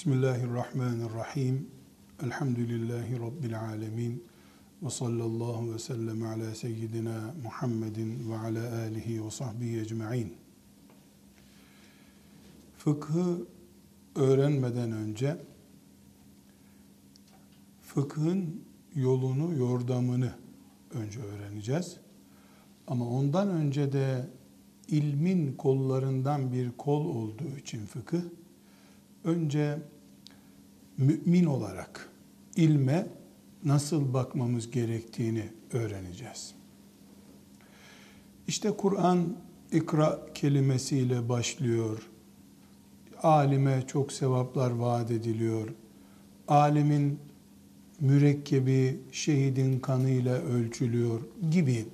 Bismillahirrahmanirrahim. Elhamdülillahi Rabbil alemin. Ve sallallahu ve sellem ala seyyidina Muhammedin ve ala alihi ve sahbihi ecma'in. Fıkhı öğrenmeden önce fıkhın yolunu, yordamını önce öğreneceğiz. Ama ondan önce de ilmin kollarından bir kol olduğu için fıkıh önce mümin olarak ilme nasıl bakmamız gerektiğini öğreneceğiz. İşte Kur'an ikra kelimesiyle başlıyor. Alime çok sevaplar vaat ediliyor. Alimin mürekkebi şehidin kanıyla ölçülüyor gibi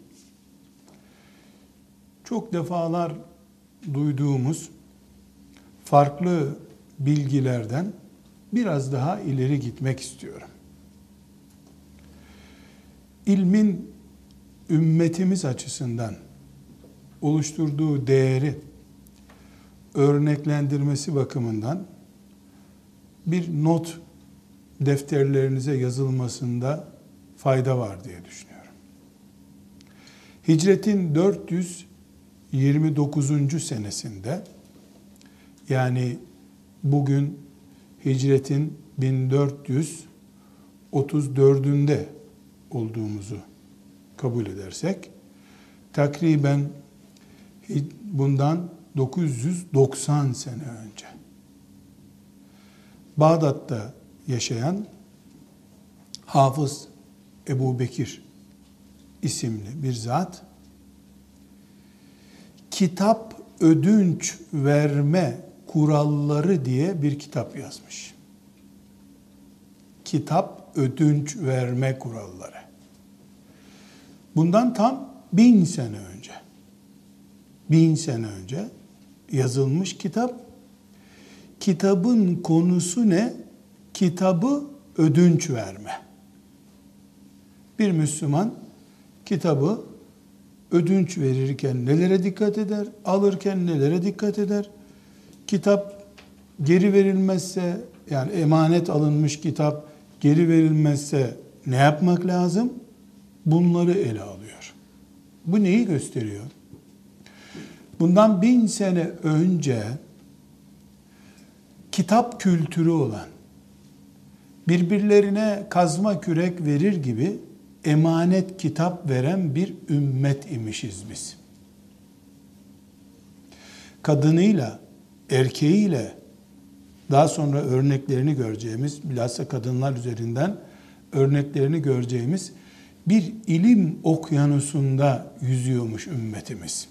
çok defalar duyduğumuz farklı bilgilerden biraz daha ileri gitmek istiyorum. İlmin ümmetimiz açısından oluşturduğu değeri örneklendirmesi bakımından bir not defterlerinize yazılmasında fayda var diye düşünüyorum. Hicretin 429. senesinde yani bugün hicretin 1434'ünde olduğumuzu kabul edersek takriben bundan 990 sene önce Bağdat'ta yaşayan Hafız Ebu Bekir isimli bir zat kitap ödünç verme kuralları diye bir kitap yazmış. Kitap ödünç verme kuralları. Bundan tam bin sene önce, bin sene önce yazılmış kitap. Kitabın konusu ne? Kitabı ödünç verme. Bir Müslüman kitabı ödünç verirken nelere dikkat eder, alırken nelere dikkat eder, kitap geri verilmezse yani emanet alınmış kitap geri verilmezse ne yapmak lazım? Bunları ele alıyor. Bu neyi gösteriyor? Bundan bin sene önce kitap kültürü olan, birbirlerine kazma kürek verir gibi emanet kitap veren bir ümmet imişiz biz. Kadınıyla, erkeğiyle daha sonra örneklerini göreceğimiz, bilhassa kadınlar üzerinden örneklerini göreceğimiz bir ilim okyanusunda yüzüyormuş ümmetimiz.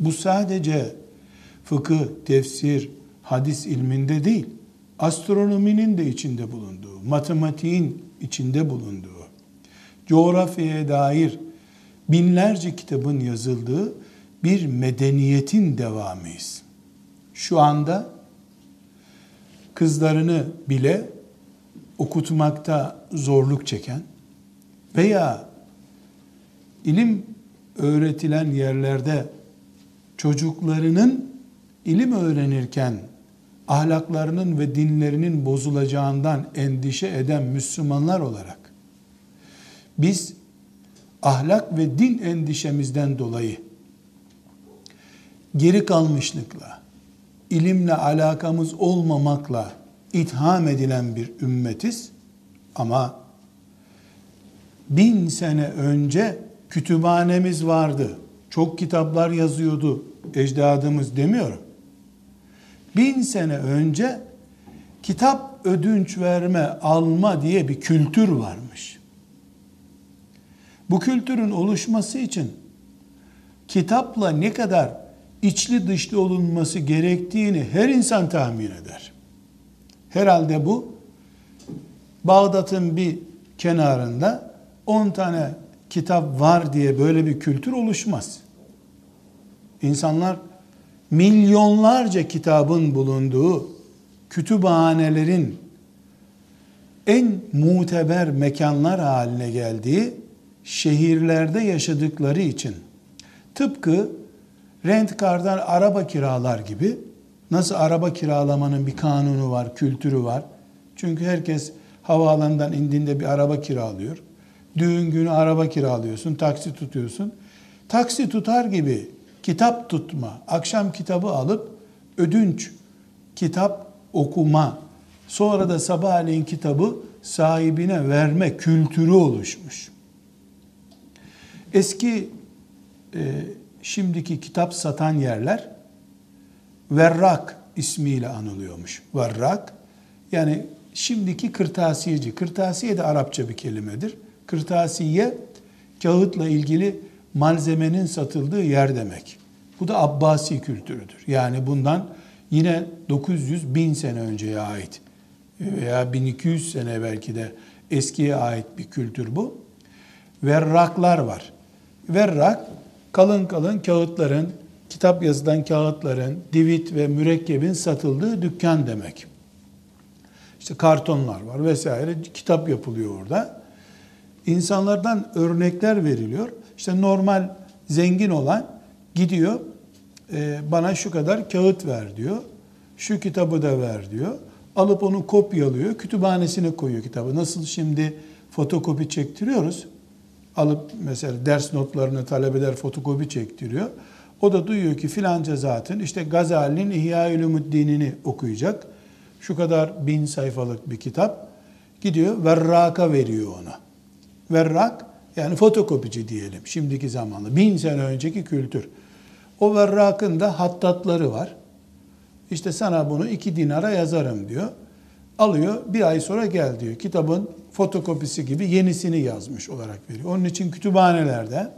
Bu sadece fıkıh, tefsir, hadis ilminde değil, astronominin de içinde bulunduğu, matematiğin içinde bulunduğu, coğrafyaya dair binlerce kitabın yazıldığı bir medeniyetin devamıyız şu anda kızlarını bile okutmakta zorluk çeken veya ilim öğretilen yerlerde çocuklarının ilim öğrenirken ahlaklarının ve dinlerinin bozulacağından endişe eden Müslümanlar olarak biz ahlak ve din endişemizden dolayı geri kalmışlıkla, ilimle alakamız olmamakla itham edilen bir ümmetiz. Ama bin sene önce kütüphanemiz vardı. Çok kitaplar yazıyordu ecdadımız demiyorum. Bin sene önce kitap ödünç verme, alma diye bir kültür varmış. Bu kültürün oluşması için kitapla ne kadar içli dışlı olunması gerektiğini her insan tahmin eder. Herhalde bu Bağdat'ın bir kenarında 10 tane kitap var diye böyle bir kültür oluşmaz. İnsanlar milyonlarca kitabın bulunduğu kütüphanelerin en muteber mekanlar haline geldiği şehirlerde yaşadıkları için tıpkı rent kardan araba kiralar gibi Nasıl araba kiralamanın bir kanunu var, kültürü var. Çünkü herkes havaalanından indiğinde bir araba kiralıyor. Düğün günü araba kiralıyorsun, taksi tutuyorsun. Taksi tutar gibi kitap tutma, akşam kitabı alıp ödünç kitap okuma, sonra da sabahleyin kitabı sahibine verme kültürü oluşmuş. Eski e, şimdiki kitap satan yerler Verrak ismiyle anılıyormuş. Verrak yani şimdiki kırtasiyeci. Kırtasiye de Arapça bir kelimedir. Kırtasiye kağıtla ilgili malzemenin satıldığı yer demek. Bu da Abbasi kültürüdür. Yani bundan yine 900 bin sene önceye ait veya 1200 sene belki de eskiye ait bir kültür bu. Verraklar var. Verrak kalın kalın kağıtların, kitap yazılan kağıtların, divit ve mürekkebin satıldığı dükkan demek. İşte kartonlar var vesaire kitap yapılıyor orada. İnsanlardan örnekler veriliyor. İşte normal zengin olan gidiyor e, bana şu kadar kağıt ver diyor. Şu kitabı da ver diyor. Alıp onu kopyalıyor, kütüphanesine koyuyor kitabı. Nasıl şimdi fotokopi çektiriyoruz. Alıp mesela ders notlarını talebeler fotokopi çektiriyor. O da duyuyor ki filanca zatın işte Gazali'nin İhya Ulumuddin'ini okuyacak. Şu kadar bin sayfalık bir kitap. Gidiyor Verrak'a veriyor ona. Verrak yani fotokopici diyelim şimdiki zamanla. Bin sene önceki kültür. O Verrak'ın da hattatları var. İşte sana bunu iki dinara yazarım diyor. Alıyor bir ay sonra gel diyor. Kitabın fotokopisi gibi yenisini yazmış olarak veriyor. Onun için kütüphanelerde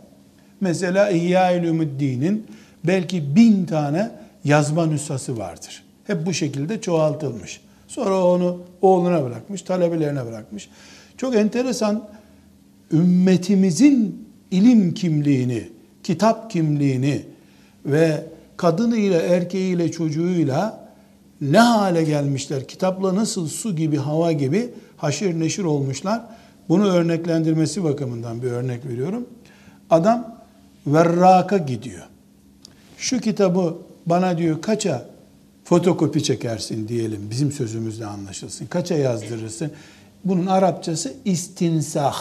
mesela İhya Ulumuddin'in belki bin tane yazma nüshası vardır. Hep bu şekilde çoğaltılmış. Sonra onu oğluna bırakmış, talebelerine bırakmış. Çok enteresan ümmetimizin ilim kimliğini, kitap kimliğini ve kadınıyla, erkeğiyle, çocuğuyla ne hale gelmişler? Kitapla nasıl su gibi, hava gibi haşir neşir olmuşlar? Bunu örneklendirmesi bakımından bir örnek veriyorum. Adam verraka gidiyor. Şu kitabı bana diyor kaça fotokopi çekersin diyelim. Bizim sözümüzle anlaşılsın. Kaça yazdırırsın? Bunun Arapçası istinsah.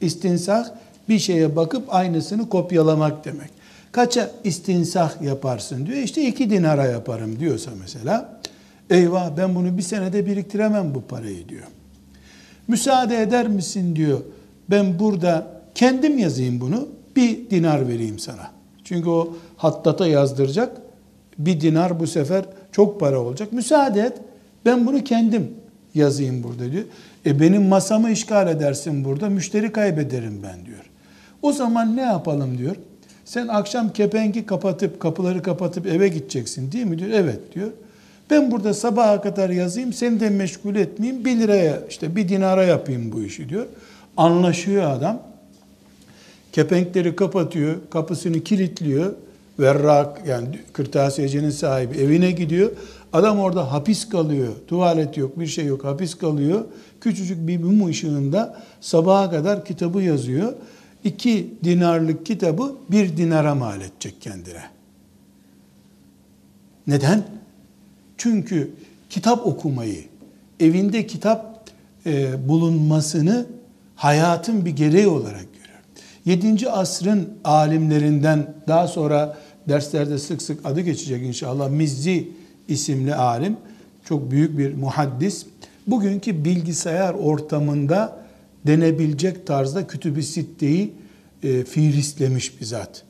İstinsah bir şeye bakıp aynısını kopyalamak demek. Kaça istinsah yaparsın diyor. İşte iki dinara yaparım diyorsa mesela. Eyvah ben bunu bir senede biriktiremem bu parayı diyor. Müsaade eder misin diyor. Ben burada kendim yazayım bunu. Bir dinar vereyim sana. Çünkü o hattata yazdıracak. Bir dinar bu sefer çok para olacak. Müsaade et. Ben bunu kendim yazayım burada diyor. E benim masamı işgal edersin burada. Müşteri kaybederim ben diyor. O zaman ne yapalım diyor. Sen akşam kepengi kapatıp kapıları kapatıp eve gideceksin değil mi diyor. Evet diyor. Ben burada sabaha kadar yazayım seni de meşgul etmeyeyim bir liraya işte bir dinara yapayım bu işi diyor. Anlaşıyor adam. Kepenkleri kapatıyor, kapısını kilitliyor. Verrak yani kırtasiyecinin sahibi evine gidiyor. Adam orada hapis kalıyor. Tuvalet yok, bir şey yok. Hapis kalıyor. Küçücük bir mum ışığında sabaha kadar kitabı yazıyor iki dinarlık kitabı bir dinara mal edecek kendine. Neden? Çünkü kitap okumayı, evinde kitap e, bulunmasını hayatın bir gereği olarak görüyor. 7. asrın alimlerinden daha sonra derslerde sık sık adı geçecek inşallah Mizzi isimli alim, çok büyük bir muhaddis. Bugünkü bilgisayar ortamında denebilecek tarzda kütüb-i sitteyi e, fiilistlemiş bir zat.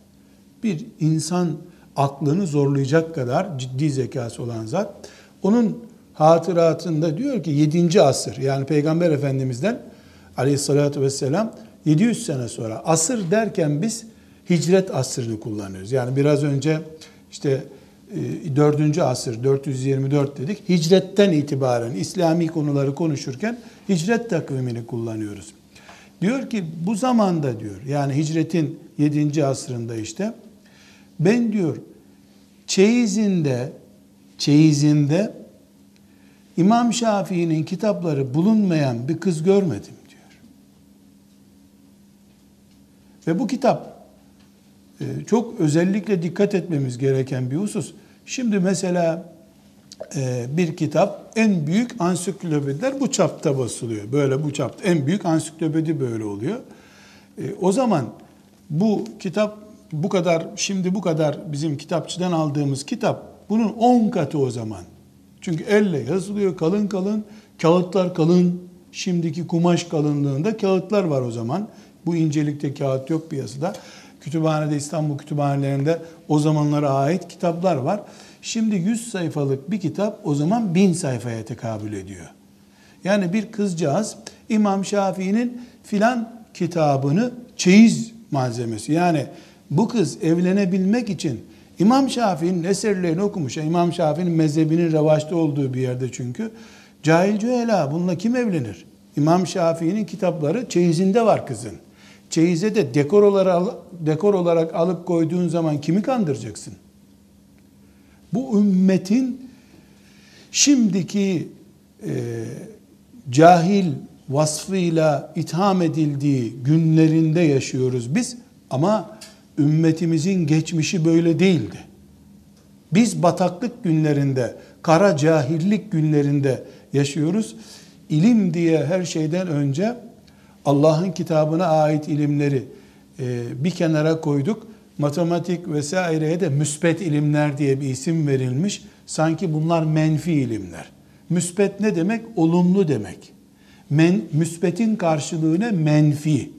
Bir insan aklını zorlayacak kadar ciddi zekası olan zat. Onun hatıratında diyor ki 7. asır yani Peygamber Efendimiz'den aleyhissalatü vesselam 700 sene sonra asır derken biz hicret asrını kullanıyoruz. Yani biraz önce işte 4. E, asır 424 dedik. Hicretten itibaren İslami konuları konuşurken hicret takvimini kullanıyoruz. Diyor ki bu zamanda diyor yani hicretin 7. asrında işte ben diyor çeyizinde çeyizinde İmam Şafii'nin kitapları bulunmayan bir kız görmedim diyor. Ve bu kitap e, çok özellikle dikkat etmemiz gereken bir husus. Şimdi mesela e, bir kitap en büyük ansiklopediler bu çapta basılıyor. Böyle bu çapta en büyük ansiklopedi böyle oluyor. E, o zaman bu kitap bu kadar şimdi bu kadar bizim kitapçıdan aldığımız kitap bunun 10 katı o zaman. Çünkü elle yazılıyor kalın kalın, kağıtlar kalın. Şimdiki kumaş kalınlığında kağıtlar var o zaman. Bu incelikte kağıt yok piyasada. Kütüphanede İstanbul kütüphanelerinde o zamanlara ait kitaplar var. Şimdi 100 sayfalık bir kitap o zaman 1000 sayfaya tekabül ediyor. Yani bir kızcağız İmam Şafii'nin filan kitabını çeyiz malzemesi. Yani bu kız evlenebilmek için İmam Şafii'nin eserlerini okumuş. İmam Şafii'nin mezhebinin revaçta olduğu bir yerde çünkü. Cahil cühela bununla kim evlenir? İmam Şafii'nin kitapları çeyizinde var kızın. Çeyize de dekor olarak, dekor olarak alıp koyduğun zaman kimi kandıracaksın? Bu ümmetin şimdiki e, cahil vasfıyla itham edildiği günlerinde yaşıyoruz biz ama ümmetimizin geçmişi böyle değildi. Biz bataklık günlerinde, kara cahillik günlerinde yaşıyoruz. İlim diye her şeyden önce Allah'ın kitabına ait ilimleri e, bir kenara koyduk. Matematik vesaireye de müspet ilimler diye bir isim verilmiş. Sanki bunlar menfi ilimler. Müspet ne demek? Olumlu demek. Men, müspetin karşılığı ne? Menfi.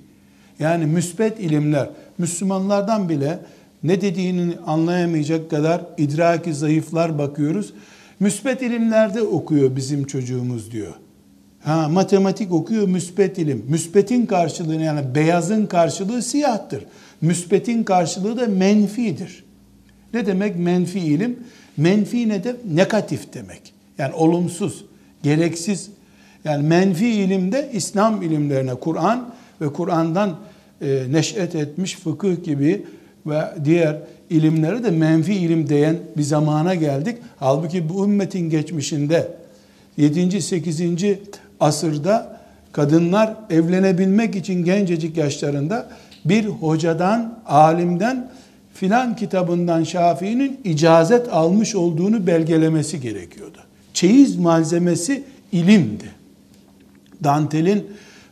Yani müspet ilimler. Müslümanlardan bile ne dediğini anlayamayacak kadar idraki zayıflar bakıyoruz. Müspet ilimlerde okuyor bizim çocuğumuz diyor. Ha, matematik okuyor müspet ilim. Müspetin karşılığı yani beyazın karşılığı siyahtır. Müspetin karşılığı da menfidir. Ne demek menfi ilim? Menfi ne de negatif demek. Yani olumsuz, gereksiz. Yani menfi ilimde İslam ilimlerine Kur'an ve Kur'an'dan neş'et etmiş fıkıh gibi ve diğer ilimlere de menfi ilim diyen bir zamana geldik. Halbuki bu ümmetin geçmişinde 7. 8 asırda kadınlar evlenebilmek için gencecik yaşlarında bir hocadan, alimden filan kitabından Şafii'nin icazet almış olduğunu belgelemesi gerekiyordu. Çeyiz malzemesi ilimdi. Dantelin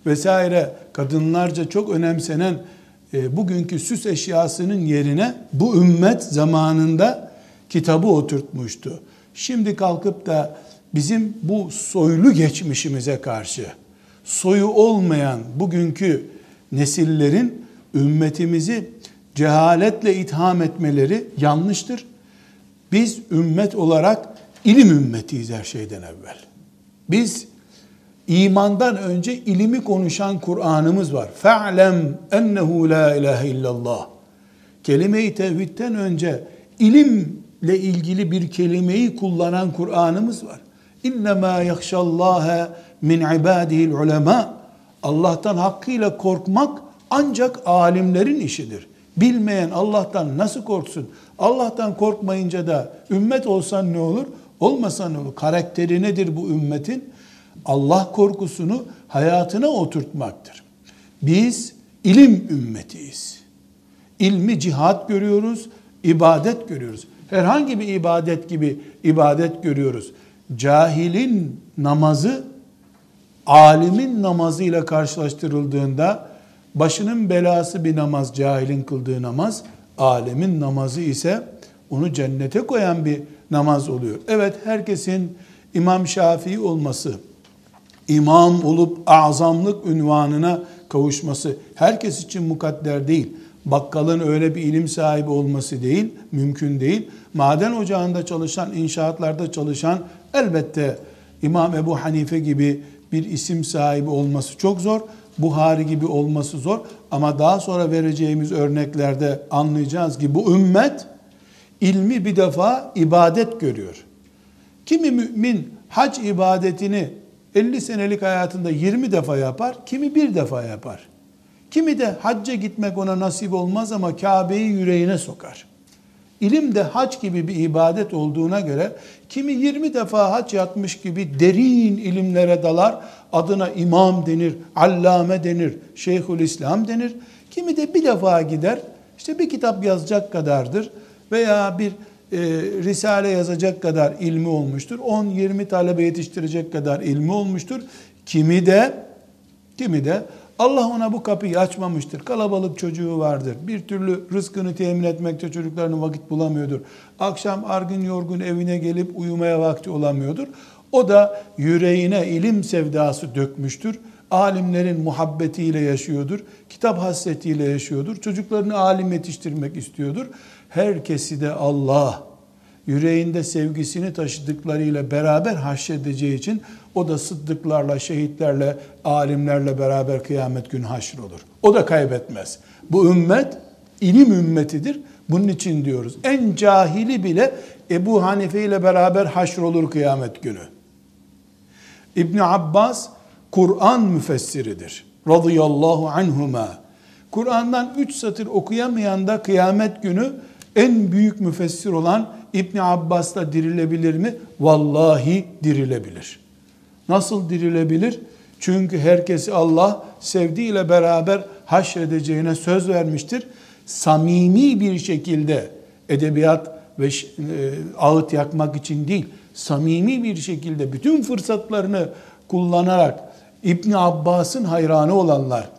vesaire kadınlarca çok önemsenen e, bugünkü süs eşyasının yerine bu ümmet zamanında kitabı oturtmuştu. Şimdi kalkıp da bizim bu soylu geçmişimize karşı soyu olmayan bugünkü nesillerin ümmetimizi cehaletle itham etmeleri yanlıştır. Biz ümmet olarak ilim ümmetiyiz her şeyden evvel. Biz imandan önce ilimi konuşan Kur'an'ımız var. Fe'lem ennehu la ilahe illallah. Kelime-i tevhidden önce ilimle ilgili bir kelimeyi kullanan Kur'an'ımız var. İnnemâ yakşallâhe min ibâdihil ulema. Allah'tan hakkıyla korkmak ancak alimlerin işidir. Bilmeyen Allah'tan nasıl korksun? Allah'tan korkmayınca da ümmet olsan ne olur? Olmasa ne olur? Karakteri nedir bu ümmetin? Allah korkusunu hayatına oturtmaktır. Biz ilim ümmetiyiz. İlmi cihat görüyoruz, ibadet görüyoruz. Herhangi bir ibadet gibi ibadet görüyoruz cahilin namazı alimin namazıyla karşılaştırıldığında başının belası bir namaz cahilin kıldığı namaz, alemin namazı ise onu cennete koyan bir namaz oluyor. Evet herkesin İmam Şafii olması, imam olup azamlık ünvanına kavuşması herkes için mukadder değil. Bakkalın öyle bir ilim sahibi olması değil, mümkün değil. Maden ocağında çalışan, inşaatlarda çalışan Elbette İmam Ebu Hanife gibi bir isim sahibi olması çok zor. Buhari gibi olması zor. Ama daha sonra vereceğimiz örneklerde anlayacağız ki bu ümmet ilmi bir defa ibadet görüyor. Kimi mümin hac ibadetini 50 senelik hayatında 20 defa yapar, kimi bir defa yapar. Kimi de hacca gitmek ona nasip olmaz ama Kabe'yi yüreğine sokar. İlim de hac gibi bir ibadet olduğuna göre kimi 20 defa hac yatmış gibi derin ilimlere dalar. Adına imam denir, allame denir, şeyhül İslam denir. Kimi de bir defa gider, işte bir kitap yazacak kadardır veya bir e, risale yazacak kadar ilmi olmuştur. 10-20 talebe yetiştirecek kadar ilmi olmuştur. Kimi de kimi de Allah ona bu kapıyı açmamıştır. Kalabalık çocuğu vardır. Bir türlü rızkını temin etmekte çocuklarının vakit bulamıyordur. Akşam argın yorgun evine gelip uyumaya vakti olamıyordur. O da yüreğine ilim sevdası dökmüştür. Alimlerin muhabbetiyle yaşıyordur. Kitap hasretiyle yaşıyordur. Çocuklarını alim yetiştirmek istiyordur. Herkesi de Allah yüreğinde sevgisini taşıdıklarıyla beraber haşredeceği için o da sıddıklarla, şehitlerle, alimlerle beraber kıyamet günü haşr olur. O da kaybetmez. Bu ümmet ilim ümmetidir. Bunun için diyoruz. En cahili bile Ebu Hanife ile beraber haşr olur kıyamet günü. İbn Abbas Kur'an müfessiridir. Radıyallahu anhuma. Kur'an'dan üç satır okuyamayan da kıyamet günü en büyük müfessir olan İbn Abbas da dirilebilir mi? Vallahi dirilebilir. Nasıl dirilebilir? Çünkü herkesi Allah sevdiğiyle beraber haşredeceğine söz vermiştir. Samimi bir şekilde edebiyat ve e, ağıt yakmak için değil, samimi bir şekilde bütün fırsatlarını kullanarak İbn Abbas'ın hayranı olanlar,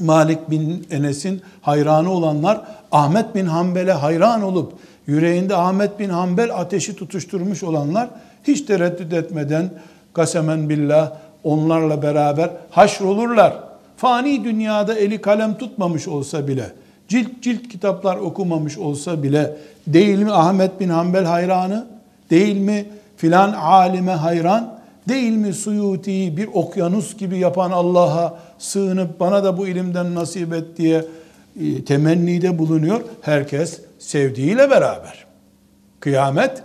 Malik bin Enes'in hayranı olanlar, Ahmet bin Hanbel'e hayran olup yüreğinde Ahmet bin Hanbel ateşi tutuşturmuş olanlar hiç tereddüt etmeden kasemen billah onlarla beraber haşrolurlar. Fani dünyada eli kalem tutmamış olsa bile, cilt cilt kitaplar okumamış olsa bile değil mi Ahmet bin Hanbel hayranı? Değil mi filan alime hayran? Değil mi Suyuti'yi bir okyanus gibi yapan Allah'a sığınıp bana da bu ilimden nasip et diye e, temennide bulunuyor. Herkes sevdiğiyle beraber. Kıyamet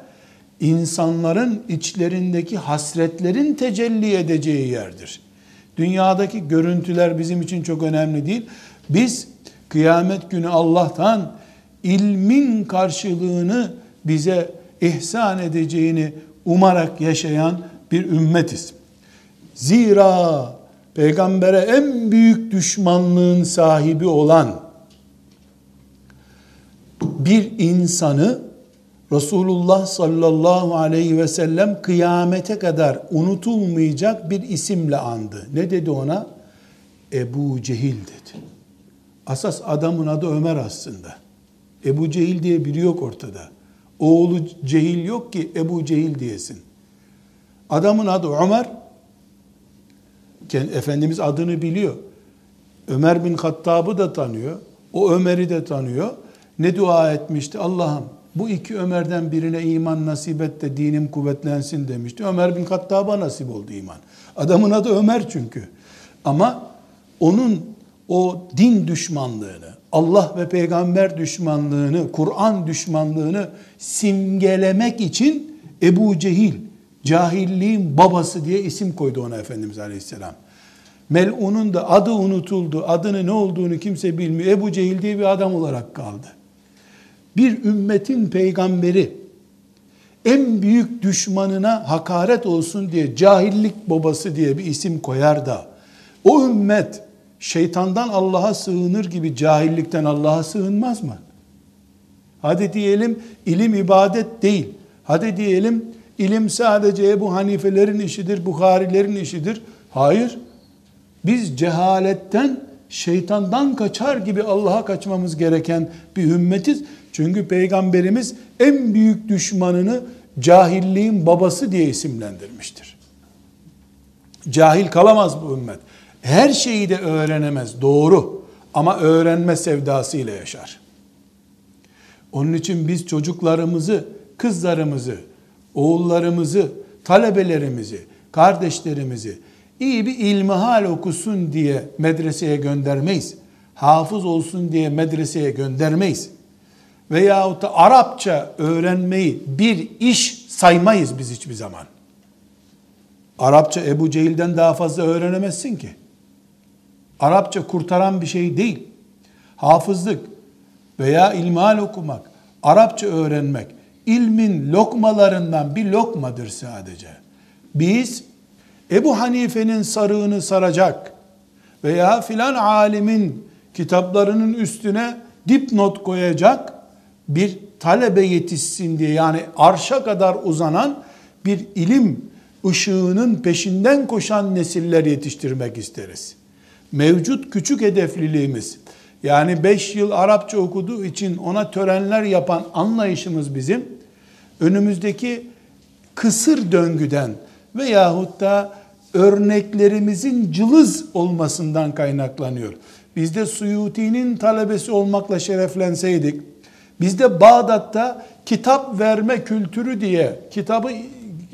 insanların içlerindeki hasretlerin tecelli edeceği yerdir. Dünyadaki görüntüler bizim için çok önemli değil. Biz kıyamet günü Allah'tan ilmin karşılığını bize ihsan edeceğini umarak yaşayan bir ümmetiz. Zira peygambere en büyük düşmanlığın sahibi olan bir insanı Resulullah sallallahu aleyhi ve sellem kıyamete kadar unutulmayacak bir isimle andı. Ne dedi ona? Ebu Cehil dedi. Asas adamın adı Ömer aslında. Ebu Cehil diye biri yok ortada. Oğlu Cehil yok ki Ebu Cehil diyesin. Adamın adı Ömer. Efendimiz adını biliyor. Ömer bin Hattab'ı da tanıyor. O Ömer'i de tanıyor. Ne dua etmişti? Allah'ım bu iki Ömer'den birine iman nasip et de dinim kuvvetlensin demişti. Ömer bin Hattab'a nasip oldu iman. Adamın adı Ömer çünkü. Ama onun o din düşmanlığını, Allah ve peygamber düşmanlığını, Kur'an düşmanlığını simgelemek için Ebu Cehil, cahilliğin babası diye isim koydu ona Efendimiz Aleyhisselam. Mel'un'un da adı unutuldu. Adını ne olduğunu kimse bilmiyor. Ebu Cehil diye bir adam olarak kaldı bir ümmetin peygamberi en büyük düşmanına hakaret olsun diye cahillik babası diye bir isim koyar da o ümmet şeytandan Allah'a sığınır gibi cahillikten Allah'a sığınmaz mı? Hadi diyelim ilim ibadet değil. Hadi diyelim ilim sadece Ebu Hanifelerin işidir, Bukharilerin işidir. Hayır. Biz cehaletten, şeytandan kaçar gibi Allah'a kaçmamız gereken bir ümmetiz. Çünkü peygamberimiz en büyük düşmanını cahilliğin babası diye isimlendirmiştir. Cahil kalamaz bu ümmet. Her şeyi de öğrenemez doğru ama öğrenme sevdasıyla yaşar. Onun için biz çocuklarımızı, kızlarımızı, oğullarımızı, talebelerimizi, kardeşlerimizi iyi bir ilmihal okusun diye medreseye göndermeyiz. Hafız olsun diye medreseye göndermeyiz veyahut da Arapça öğrenmeyi bir iş saymayız biz hiçbir zaman. Arapça Ebu Cehil'den daha fazla öğrenemezsin ki. Arapça kurtaran bir şey değil. Hafızlık veya ilmihal okumak, Arapça öğrenmek ilmin lokmalarından bir lokmadır sadece. Biz Ebu Hanife'nin sarığını saracak veya filan alimin kitaplarının üstüne dipnot koyacak bir talebe yetişsin diye yani arşa kadar uzanan bir ilim ışığının peşinden koşan nesiller yetiştirmek isteriz. Mevcut küçük hedefliliğimiz yani 5 yıl Arapça okuduğu için ona törenler yapan anlayışımız bizim önümüzdeki kısır döngüden veyahut da örneklerimizin cılız olmasından kaynaklanıyor. Biz de Suyuti'nin talebesi olmakla şereflenseydik, biz de Bağdat'ta kitap verme kültürü diye, kitabı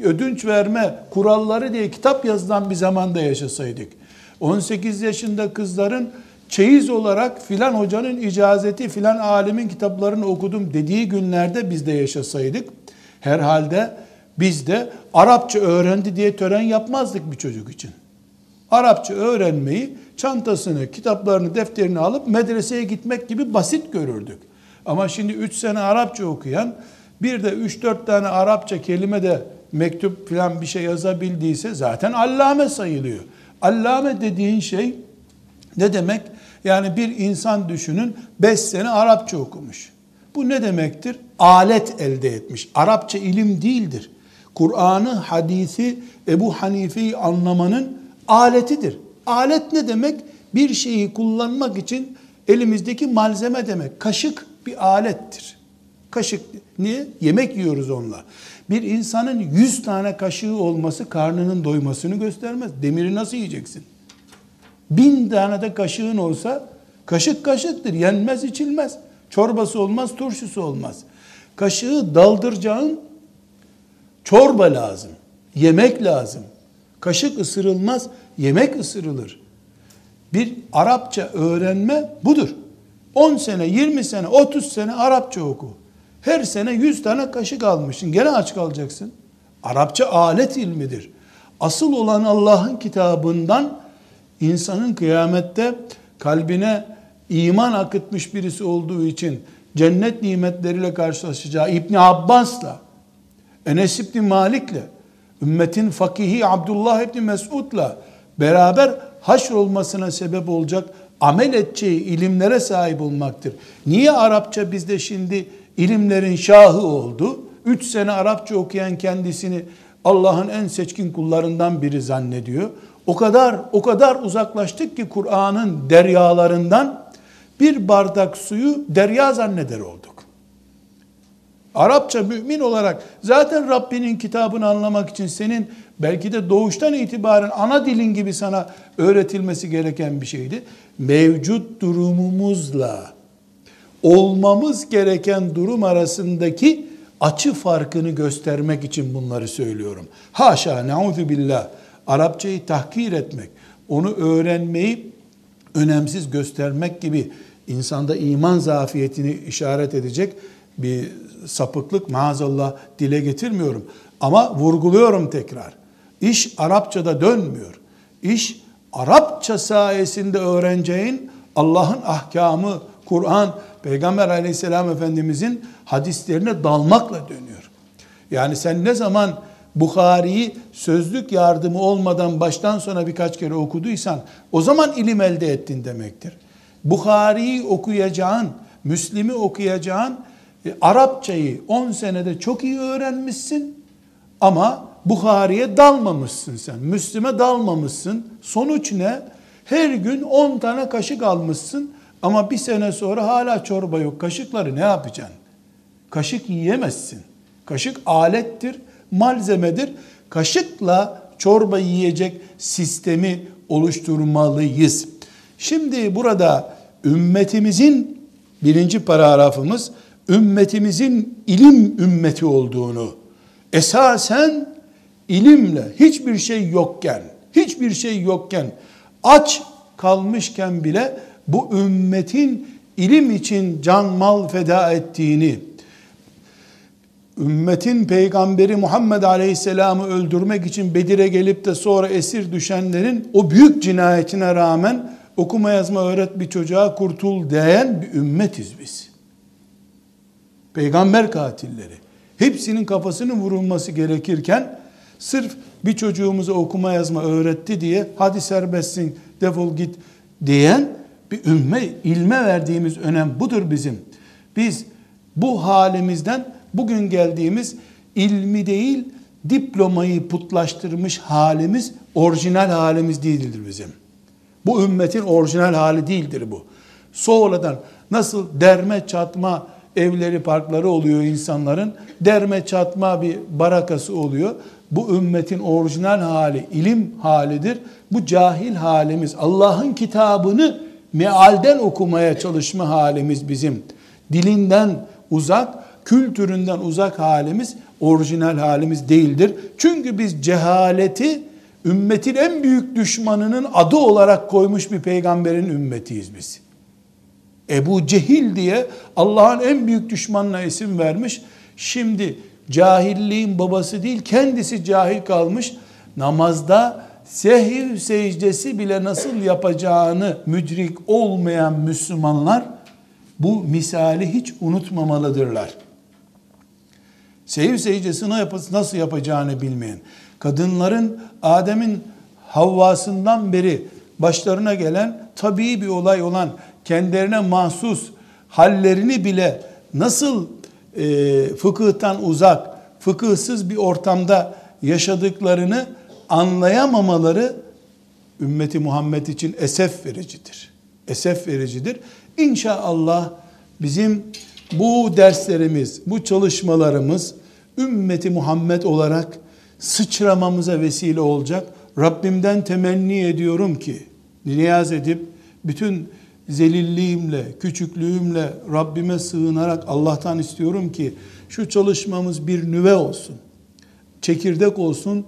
ödünç verme kuralları diye kitap yazılan bir zamanda yaşasaydık, 18 yaşında kızların çeyiz olarak filan hocanın icazeti filan alimin kitaplarını okudum dediği günlerde biz de yaşasaydık, herhalde biz de Arapça öğrendi diye tören yapmazdık bir çocuk için. Arapça öğrenmeyi çantasını, kitaplarını, defterini alıp medreseye gitmek gibi basit görürdük. Ama şimdi 3 sene Arapça okuyan bir de 3-4 tane Arapça kelime de mektup falan bir şey yazabildiyse zaten allame sayılıyor. Allame dediğin şey ne demek? Yani bir insan düşünün 5 sene Arapça okumuş. Bu ne demektir? Alet elde etmiş. Arapça ilim değildir. Kur'an'ı, hadisi, Ebu Hanife'yi anlamanın aletidir. Alet ne demek? Bir şeyi kullanmak için elimizdeki malzeme demek. Kaşık bir alettir. Kaşık niye? Yemek yiyoruz onunla. Bir insanın 100 tane kaşığı olması karnının doymasını göstermez. Demiri nasıl yiyeceksin? Bin tane de kaşığın olsa kaşık kaşıktır. Yenmez içilmez. Çorbası olmaz, turşusu olmaz. Kaşığı daldıracağın çorba lazım. Yemek lazım. Kaşık ısırılmaz, yemek ısırılır. Bir Arapça öğrenme budur. 10 sene, 20 sene, 30 sene Arapça oku. Her sene 100 tane kaşık almışsın. Gene aç kalacaksın. Arapça alet ilmidir. Asıl olan Allah'ın kitabından insanın kıyamette kalbine iman akıtmış birisi olduğu için cennet nimetleriyle karşılaşacağı İbn Abbas'la, Enes İbni Malik'le, ümmetin fakihi Abdullah İbni Mesud'la beraber haşr olmasına sebep olacak amel edeceği ilimlere sahip olmaktır. Niye Arapça bizde şimdi ilimlerin şahı oldu? Üç sene Arapça okuyan kendisini Allah'ın en seçkin kullarından biri zannediyor. O kadar o kadar uzaklaştık ki Kur'an'ın deryalarından bir bardak suyu derya zanneder olduk. Arapça mümin olarak zaten Rabbinin kitabını anlamak için senin belki de doğuştan itibaren ana dilin gibi sana öğretilmesi gereken bir şeydi. Mevcut durumumuzla olmamız gereken durum arasındaki açı farkını göstermek için bunları söylüyorum. Haşa neuzu billah. Arapçayı tahkir etmek, onu öğrenmeyi önemsiz göstermek gibi insanda iman zafiyetini işaret edecek bir sapıklık maazallah dile getirmiyorum. Ama vurguluyorum tekrar. İş Arapçada dönmüyor. İş Arapça sayesinde öğreneceğin Allah'ın ahkamı, Kur'an, Peygamber aleyhisselam efendimizin hadislerine dalmakla dönüyor. Yani sen ne zaman Bukhari'yi sözlük yardımı olmadan baştan sona birkaç kere okuduysan o zaman ilim elde ettin demektir. Bukhari'yi okuyacağın, Müslim'i okuyacağın e, Arapçayı 10 senede çok iyi öğrenmişsin ama Bukhari'ye dalmamışsın sen. Müslim'e dalmamışsın. Sonuç ne? Her gün 10 tane kaşık almışsın ama bir sene sonra hala çorba yok. Kaşıkları ne yapacaksın? Kaşık yiyemezsin. Kaşık alettir, malzemedir. Kaşıkla çorba yiyecek sistemi oluşturmalıyız. Şimdi burada ümmetimizin birinci paragrafımız ümmetimizin ilim ümmeti olduğunu, esasen ilimle hiçbir şey yokken, hiçbir şey yokken, aç kalmışken bile bu ümmetin ilim için can mal feda ettiğini, ümmetin peygamberi Muhammed Aleyhisselam'ı öldürmek için Bedir'e gelip de sonra esir düşenlerin o büyük cinayetine rağmen okuma yazma öğret bir çocuğa kurtul diyen bir ümmetiz biz. Peygamber katilleri. Hepsinin kafasının vurulması gerekirken sırf bir çocuğumuza okuma yazma öğretti diye hadi serbestsin defol git diyen bir ümme ilme verdiğimiz önem budur bizim. Biz Bu halimizden bugün geldiğimiz ilmi değil diplomayı putlaştırmış halimiz orijinal halimiz değildir bizim. Bu ümmetin orijinal hali değildir bu. Sonradan nasıl derme çatma evleri parkları oluyor insanların. Derme çatma bir barakası oluyor. Bu ümmetin orijinal hali ilim halidir. Bu cahil halimiz Allah'ın kitabını mealden okumaya çalışma halimiz bizim. Dilinden uzak, kültüründen uzak halimiz orijinal halimiz değildir. Çünkü biz cehaleti ümmetin en büyük düşmanının adı olarak koymuş bir peygamberin ümmetiyiz biz. Ebu Cehil diye Allah'ın en büyük düşmanına isim vermiş. Şimdi cahilliğin babası değil kendisi cahil kalmış. Namazda sehiv secdesi bile nasıl yapacağını müdrik olmayan Müslümanlar bu misali hiç unutmamalıdırlar. Sehiv secdesini nasıl yapacağını bilmeyen, kadınların Adem'in Havvasından beri başlarına gelen tabii bir olay olan kendilerine mahsus hallerini bile nasıl e, fıkıhtan uzak, fıkıhsız bir ortamda yaşadıklarını anlayamamaları ümmeti Muhammed için esef vericidir. Esef vericidir. İnşallah bizim bu derslerimiz, bu çalışmalarımız ümmeti Muhammed olarak sıçramamıza vesile olacak. Rabbimden temenni ediyorum ki niyaz edip bütün zelilliğimle, küçüklüğümle Rabbime sığınarak Allah'tan istiyorum ki şu çalışmamız bir nüve olsun. Çekirdek olsun.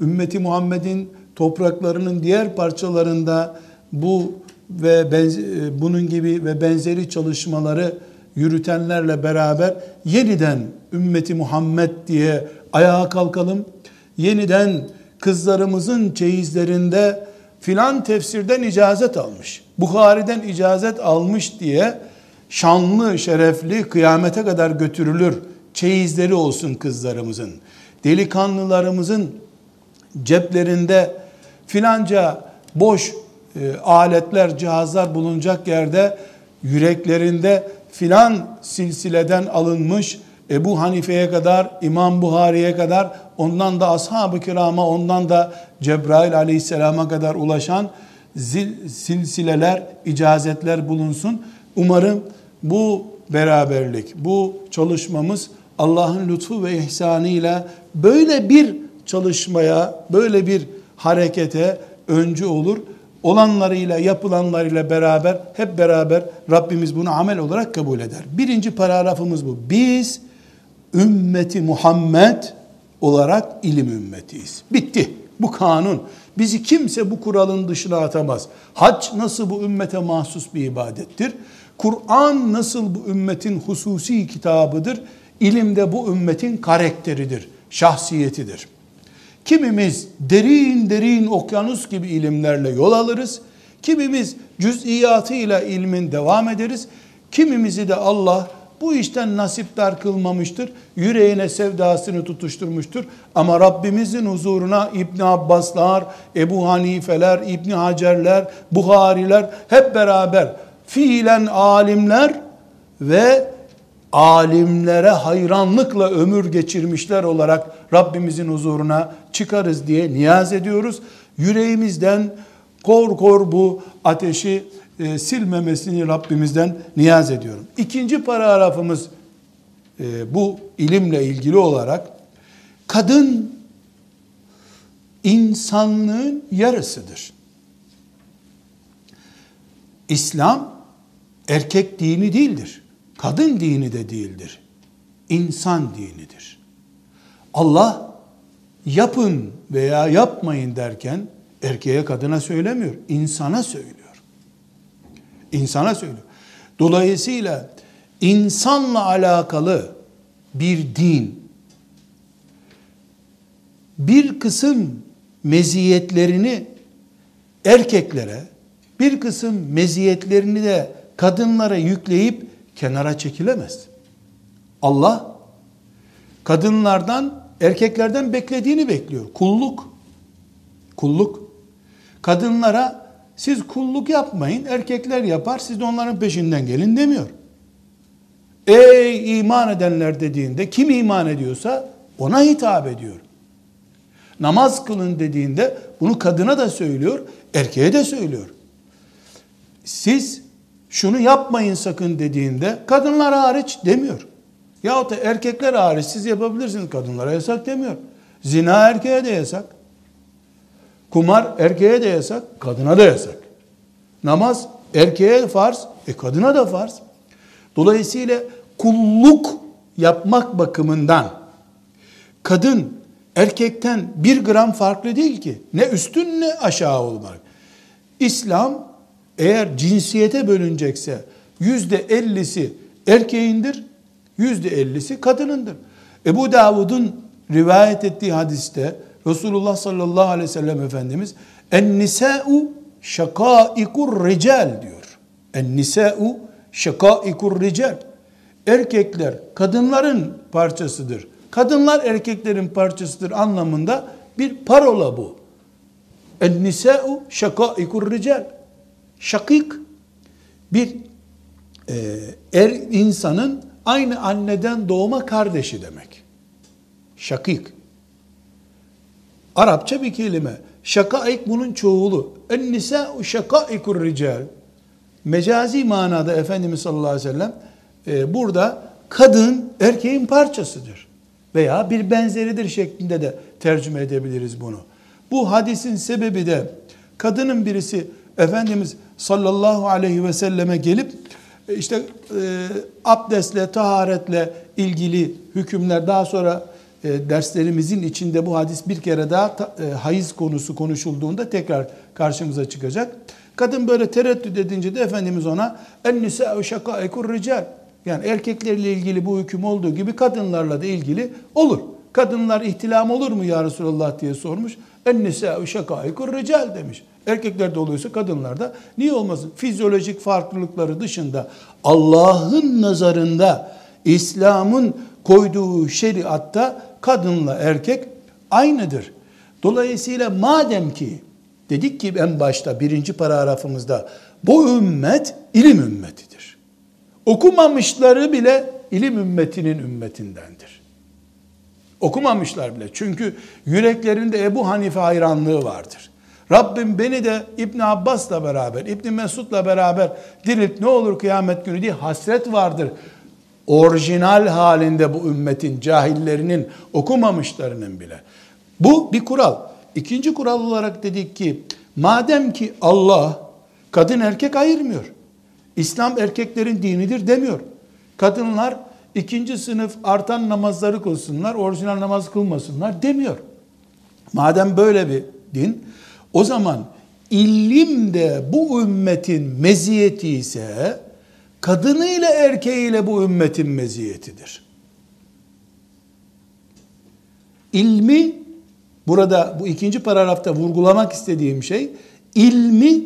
Ümmeti Muhammed'in topraklarının diğer parçalarında bu ve benz- bunun gibi ve benzeri çalışmaları yürütenlerle beraber yeniden ümmeti Muhammed diye ayağa kalkalım. Yeniden kızlarımızın çeyizlerinde filan tefsirden icazet almış. Bukhari'den icazet almış diye şanlı, şerefli kıyamete kadar götürülür çeyizleri olsun kızlarımızın. Delikanlılarımızın ceplerinde filanca boş e, aletler, cihazlar bulunacak yerde yüreklerinde filan silsileden alınmış Ebu Hanife'ye kadar, İmam Buhari'ye kadar, ondan da ashab-ı kirama, ondan da Cebrail aleyhisselama kadar ulaşan zil, silsileler, icazetler bulunsun. Umarım bu beraberlik, bu çalışmamız Allah'ın lütfu ve ihsanıyla böyle bir çalışmaya, böyle bir harekete öncü olur. Olanlarıyla, yapılanlarıyla beraber, hep beraber Rabbimiz bunu amel olarak kabul eder. Birinci paragrafımız bu. Biz ümmeti Muhammed olarak ilim ümmetiyiz. Bitti. Bu kanun. Bizi kimse bu kuralın dışına atamaz. Hac nasıl bu ümmete mahsus bir ibadettir? Kur'an nasıl bu ümmetin hususi kitabıdır? İlim de bu ümmetin karakteridir, şahsiyetidir. Kimimiz derin derin okyanus gibi ilimlerle yol alırız. Kimimiz cüz'iyatıyla ilmin devam ederiz. Kimimizi de Allah bu işten nasipdar kılmamıştır. Yüreğine sevdasını tutuşturmuştur. Ama Rabbimizin huzuruna İbn Abbaslar, Ebu Hanifeler, İbn Hacerler, Buhariler hep beraber fiilen alimler ve alimlere hayranlıkla ömür geçirmişler olarak Rabbimizin huzuruna çıkarız diye niyaz ediyoruz. Yüreğimizden kor kor bu ateşi e, silmemesini Rabbimizden niyaz ediyorum. İkinci paragrafımız e, bu ilimle ilgili olarak kadın insanlığın yarısıdır. İslam erkek dini değildir. Kadın dini de değildir. İnsan dinidir. Allah yapın veya yapmayın derken erkeğe kadına söylemiyor, insana söylüyor. İnsana söylüyor. Dolayısıyla insanla alakalı bir din bir kısım meziyetlerini erkeklere, bir kısım meziyetlerini de kadınlara yükleyip kenara çekilemez. Allah kadınlardan, erkeklerden beklediğini bekliyor. Kulluk. Kulluk. Kadınlara siz kulluk yapmayın, erkekler yapar, siz de onların peşinden gelin demiyor. Ey iman edenler dediğinde kim iman ediyorsa ona hitap ediyor. Namaz kılın dediğinde bunu kadına da söylüyor, erkeğe de söylüyor. Siz şunu yapmayın sakın dediğinde kadınlar hariç demiyor. Yahut da erkekler hariç siz yapabilirsiniz kadınlara yasak demiyor. Zina erkeğe de yasak. Kumar erkeğe de yasak, kadına da yasak. Namaz erkeğe farz, e kadına da farz. Dolayısıyla kulluk yapmak bakımından kadın erkekten bir gram farklı değil ki. Ne üstün ne aşağı olmak. İslam eğer cinsiyete bölünecekse yüzde ellisi erkeğindir, yüzde ellisi kadınındır. Ebu Davud'un rivayet ettiği hadiste Resulullah sallallahu aleyhi ve sellem Efendimiz en nisa'u şakaikur rical diyor. En nisa'u şakaikur rical. Erkekler kadınların parçasıdır. Kadınlar erkeklerin parçasıdır anlamında bir parola bu. En nisa'u şakaikur rical. Şakik bir e, er insanın aynı anneden doğma kardeşi demek. Şakik. Arapça bir kelime. Şakaik bunun çoğulu. En nisa'u şakaikur rical. Mecazi manada Efendimiz sallallahu aleyhi ve sellem e, burada kadın erkeğin parçasıdır. Veya bir benzeridir şeklinde de tercüme edebiliriz bunu. Bu hadisin sebebi de kadının birisi Efendimiz sallallahu aleyhi ve selleme gelip e, işte e, abdestle, taharetle ilgili hükümler daha sonra e, derslerimizin içinde bu hadis bir kere daha ta, e, hayız konusu konuşulduğunda tekrar karşımıza çıkacak. Kadın böyle tereddüt edince de Efendimiz ona en nisa'u şakaikur rical yani erkeklerle ilgili bu hüküm olduğu gibi kadınlarla da ilgili olur. Kadınlar ihtilam olur mu ya Resulallah diye sormuş. En nisa'u şakaikur rical demiş. Erkeklerde oluyorsa kadınlarda niye olmasın? Fizyolojik farklılıkları dışında Allah'ın nazarında İslam'ın koyduğu şeriatta kadınla erkek aynıdır. Dolayısıyla madem ki dedik ki en başta birinci paragrafımızda bu ümmet ilim ümmetidir. Okumamışları bile ilim ümmetinin ümmetindendir. Okumamışlar bile. Çünkü yüreklerinde Ebu Hanife hayranlığı vardır. Rabbim beni de İbn Abbas'la beraber, İbn Mesud'la beraber dirilt ne olur kıyamet günü diye hasret vardır. Orijinal halinde bu ümmetin cahillerinin okumamışlarının bile. Bu bir kural. İkinci kural olarak dedik ki madem ki Allah kadın erkek ayırmıyor. İslam erkeklerin dinidir demiyor. Kadınlar ikinci sınıf artan namazları kılsınlar, orijinal namaz kılmasınlar demiyor. Madem böyle bir din, o zaman ilim de bu ümmetin meziyeti ise kadınıyla erkeğiyle bu ümmetin meziyetidir. İlmi burada bu ikinci paragrafta vurgulamak istediğim şey ilmi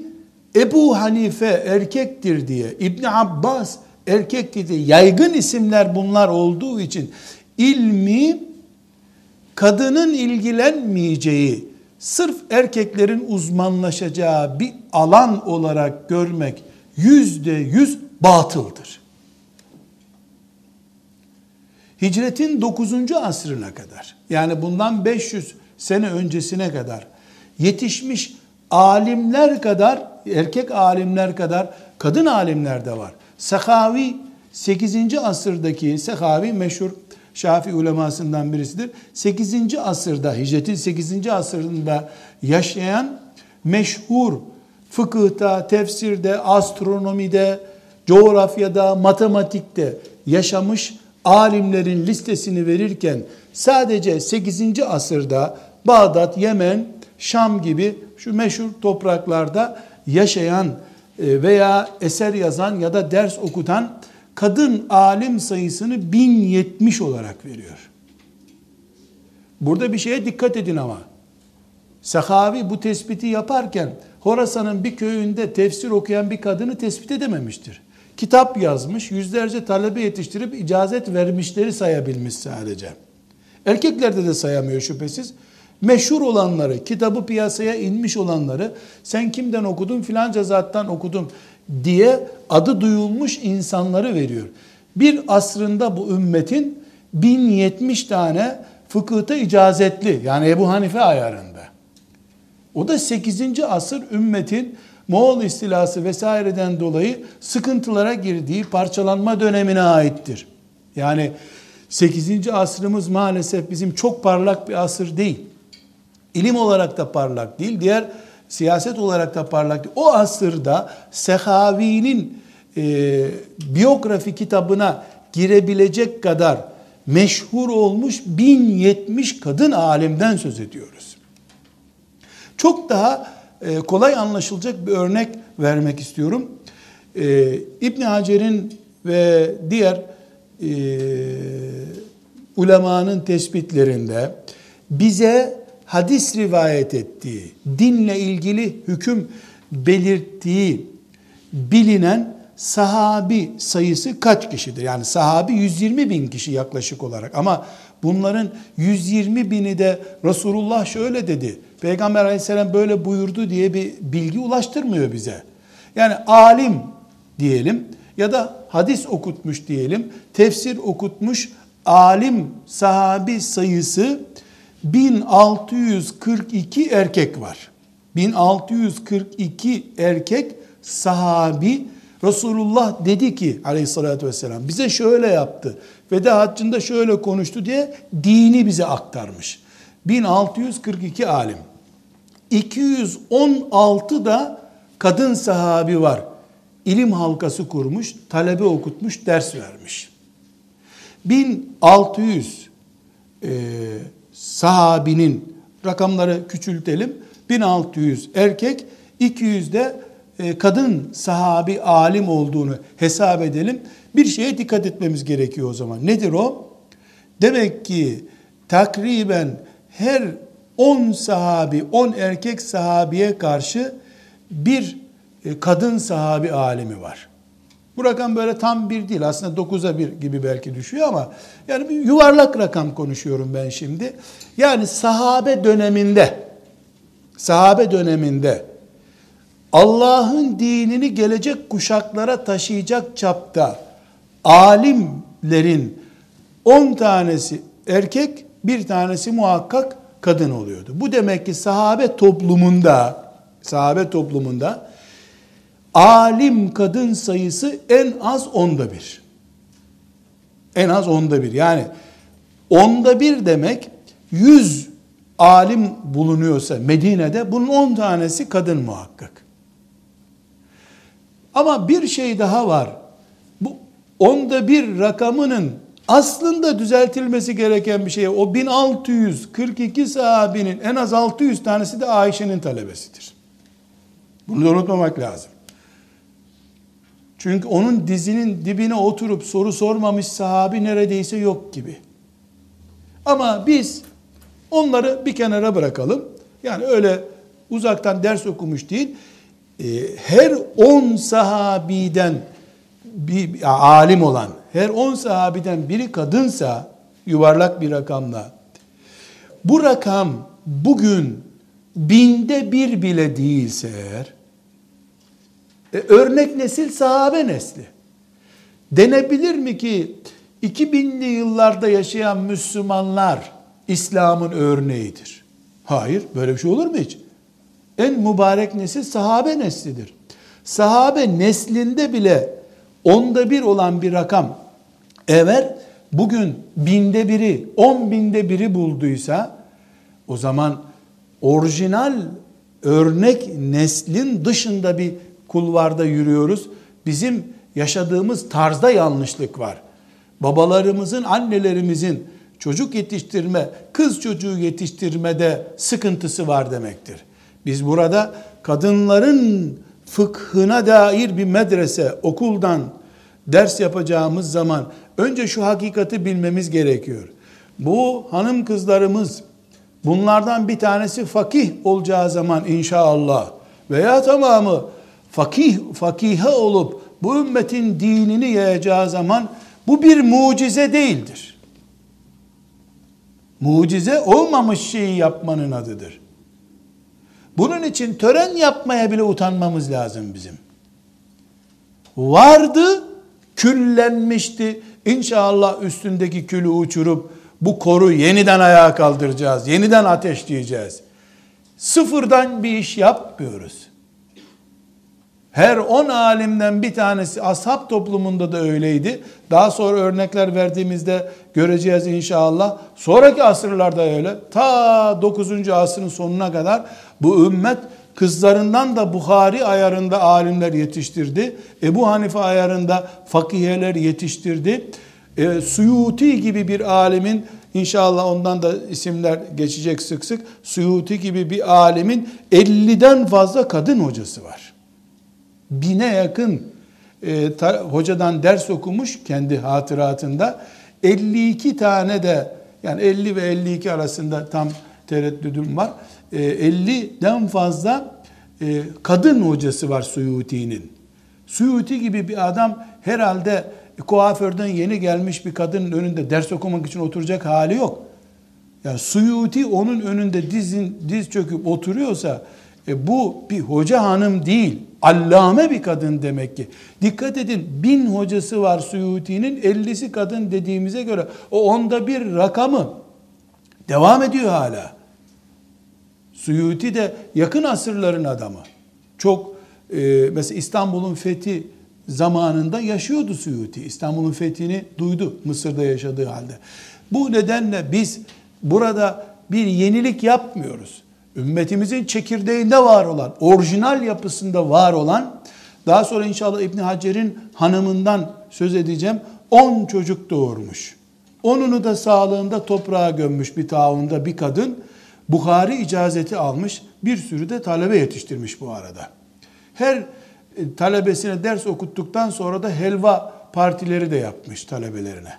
Ebu Hanife erkektir diye İbn Abbas erkektir diye yaygın isimler bunlar olduğu için ilmi kadının ilgilenmeyeceği sırf erkeklerin uzmanlaşacağı bir alan olarak görmek yüzde yüz batıldır. Hicretin 9. asrına kadar yani bundan 500 sene öncesine kadar yetişmiş alimler kadar erkek alimler kadar kadın alimler de var. Sakavi 8. asırdaki Sakavi meşhur Şafi ulemasından birisidir. 8. asırda, hicretin 8. asırında yaşayan meşhur fıkıhta, tefsirde, astronomide, coğrafyada, matematikte yaşamış alimlerin listesini verirken sadece 8. asırda Bağdat, Yemen, Şam gibi şu meşhur topraklarda yaşayan veya eser yazan ya da ders okutan kadın alim sayısını 1070 olarak veriyor. Burada bir şeye dikkat edin ama. Sahavi bu tespiti yaparken Horasan'ın bir köyünde tefsir okuyan bir kadını tespit edememiştir. Kitap yazmış, yüzlerce talebe yetiştirip icazet vermişleri sayabilmiş sadece. Erkeklerde de sayamıyor şüphesiz. Meşhur olanları, kitabı piyasaya inmiş olanları sen kimden okudun filanca zattan okudum diye adı duyulmuş insanları veriyor. Bir asrında bu ümmetin 1070 tane fıkıhta icazetli yani Ebu Hanife ayarında. O da 8. asır ümmetin Moğol istilası vesaireden dolayı sıkıntılara girdiği parçalanma dönemine aittir. Yani 8. asrımız maalesef bizim çok parlak bir asır değil. İlim olarak da parlak değil. Diğer siyaset olarak da parlak değil. O asırda Sehavi'nin e, biyografi kitabına girebilecek kadar meşhur olmuş 1070 kadın alimden söz ediyoruz. Çok daha e, kolay anlaşılacak bir örnek vermek istiyorum. E, İbn Hacer'in ve diğer e, ulemanın tespitlerinde bize hadis rivayet ettiği, dinle ilgili hüküm belirttiği bilinen sahabi sayısı kaç kişidir? Yani sahabi 120 bin kişi yaklaşık olarak ama bunların 120 bini de Resulullah şöyle dedi, Peygamber aleyhisselam böyle buyurdu diye bir bilgi ulaştırmıyor bize. Yani alim diyelim ya da hadis okutmuş diyelim, tefsir okutmuş alim sahabi sayısı 1642 erkek var. 1642 erkek sahabi Resulullah dedi ki aleyhissalatü vesselam bize şöyle yaptı. Veda haccında şöyle konuştu diye dini bize aktarmış. 1642 alim. 216 da kadın sahabi var. İlim halkası kurmuş, talebe okutmuş, ders vermiş. 1600 e, sahabinin rakamları küçültelim. 1600 erkek, 200 de e, kadın sahabi alim olduğunu hesap edelim. Bir şeye dikkat etmemiz gerekiyor o zaman. Nedir o? Demek ki takriben her 10 sahabi, 10 erkek sahabiye karşı bir e, kadın sahabi alimi var. Bu rakam böyle tam bir değil. Aslında 9'a bir gibi belki düşüyor ama yani bir yuvarlak rakam konuşuyorum ben şimdi. Yani sahabe döneminde sahabe döneminde Allah'ın dinini gelecek kuşaklara taşıyacak çapta alimlerin 10 tanesi erkek, bir tanesi muhakkak kadın oluyordu. Bu demek ki sahabe toplumunda sahabe toplumunda alim kadın sayısı en az onda bir. En az onda bir. Yani onda bir demek yüz alim bulunuyorsa Medine'de bunun on tanesi kadın muhakkak. Ama bir şey daha var. Bu onda bir rakamının aslında düzeltilmesi gereken bir şey. O 1642 sahabinin en az 600 tanesi de Ayşe'nin talebesidir. Bunu da unutmamak lazım. Çünkü onun dizinin dibine oturup soru sormamış sahabi neredeyse yok gibi. Ama biz onları bir kenara bırakalım. Yani öyle uzaktan ders okumuş değil. Ee, her 10 sahabiden bir alim olan, her 10 sahabiden biri kadınsa yuvarlak bir rakamla bu rakam bugün binde bir bile değilse eğer e, örnek nesil sahabe nesli. Denebilir mi ki 2000'li yıllarda yaşayan Müslümanlar İslam'ın örneğidir? Hayır, böyle bir şey olur mu hiç? En mübarek nesil sahabe neslidir. Sahabe neslinde bile onda bir olan bir rakam eğer bugün binde biri, on binde biri bulduysa o zaman orijinal örnek neslin dışında bir kulvarda yürüyoruz. Bizim yaşadığımız tarzda yanlışlık var. Babalarımızın, annelerimizin çocuk yetiştirme, kız çocuğu yetiştirmede sıkıntısı var demektir. Biz burada kadınların fıkhına dair bir medrese, okuldan ders yapacağımız zaman önce şu hakikati bilmemiz gerekiyor. Bu hanım kızlarımız bunlardan bir tanesi fakih olacağı zaman inşallah veya tamamı fakih fakihe olup bu ümmetin dinini yayacağı zaman bu bir mucize değildir. Mucize olmamış şeyi yapmanın adıdır. Bunun için tören yapmaya bile utanmamız lazım bizim. Vardı, Küllenmişti. İnşallah üstündeki külü uçurup bu koru yeniden ayağa kaldıracağız. Yeniden ateşleyeceğiz. Sıfırdan bir iş yapmıyoruz. Her on alimden bir tanesi ashab toplumunda da öyleydi. Daha sonra örnekler verdiğimizde göreceğiz inşallah. Sonraki asırlarda öyle. Ta 9. asrın sonuna kadar bu ümmet kızlarından da Bukhari ayarında alimler yetiştirdi. Ebu Hanife ayarında fakiheler yetiştirdi. E, Suyuti gibi bir alimin İnşallah ondan da isimler geçecek sık sık. Suyuti gibi bir alimin 50'den fazla kadın hocası var bine yakın e, ta, hocadan ders okumuş kendi hatıratında. 52 tane de yani 50 ve 52 arasında tam tereddüdüm var. E, 50'den fazla e, kadın hocası var Suyuti'nin. Suyuti gibi bir adam herhalde kuaförden yeni gelmiş bir kadının önünde ders okumak için oturacak hali yok. Yani Suyuti onun önünde dizin, diz çöküp oturuyorsa e, bu bir hoca hanım değil. Allame bir kadın demek ki. Dikkat edin bin hocası var Suyuti'nin 50'si kadın dediğimize göre o onda bir rakamı devam ediyor hala. Suyuti de yakın asırların adamı. Çok e, mesela İstanbul'un fethi zamanında yaşıyordu Suyuti. İstanbul'un fethini duydu Mısır'da yaşadığı halde. Bu nedenle biz burada bir yenilik yapmıyoruz ümmetimizin çekirdeğinde var olan, orijinal yapısında var olan, daha sonra inşallah İbni Hacer'in hanımından söz edeceğim, 10 çocuk doğurmuş. Onunu da sağlığında toprağa gömmüş bir taunda bir kadın, Bukhari icazeti almış, bir sürü de talebe yetiştirmiş bu arada. Her e, talebesine ders okuttuktan sonra da helva partileri de yapmış talebelerine.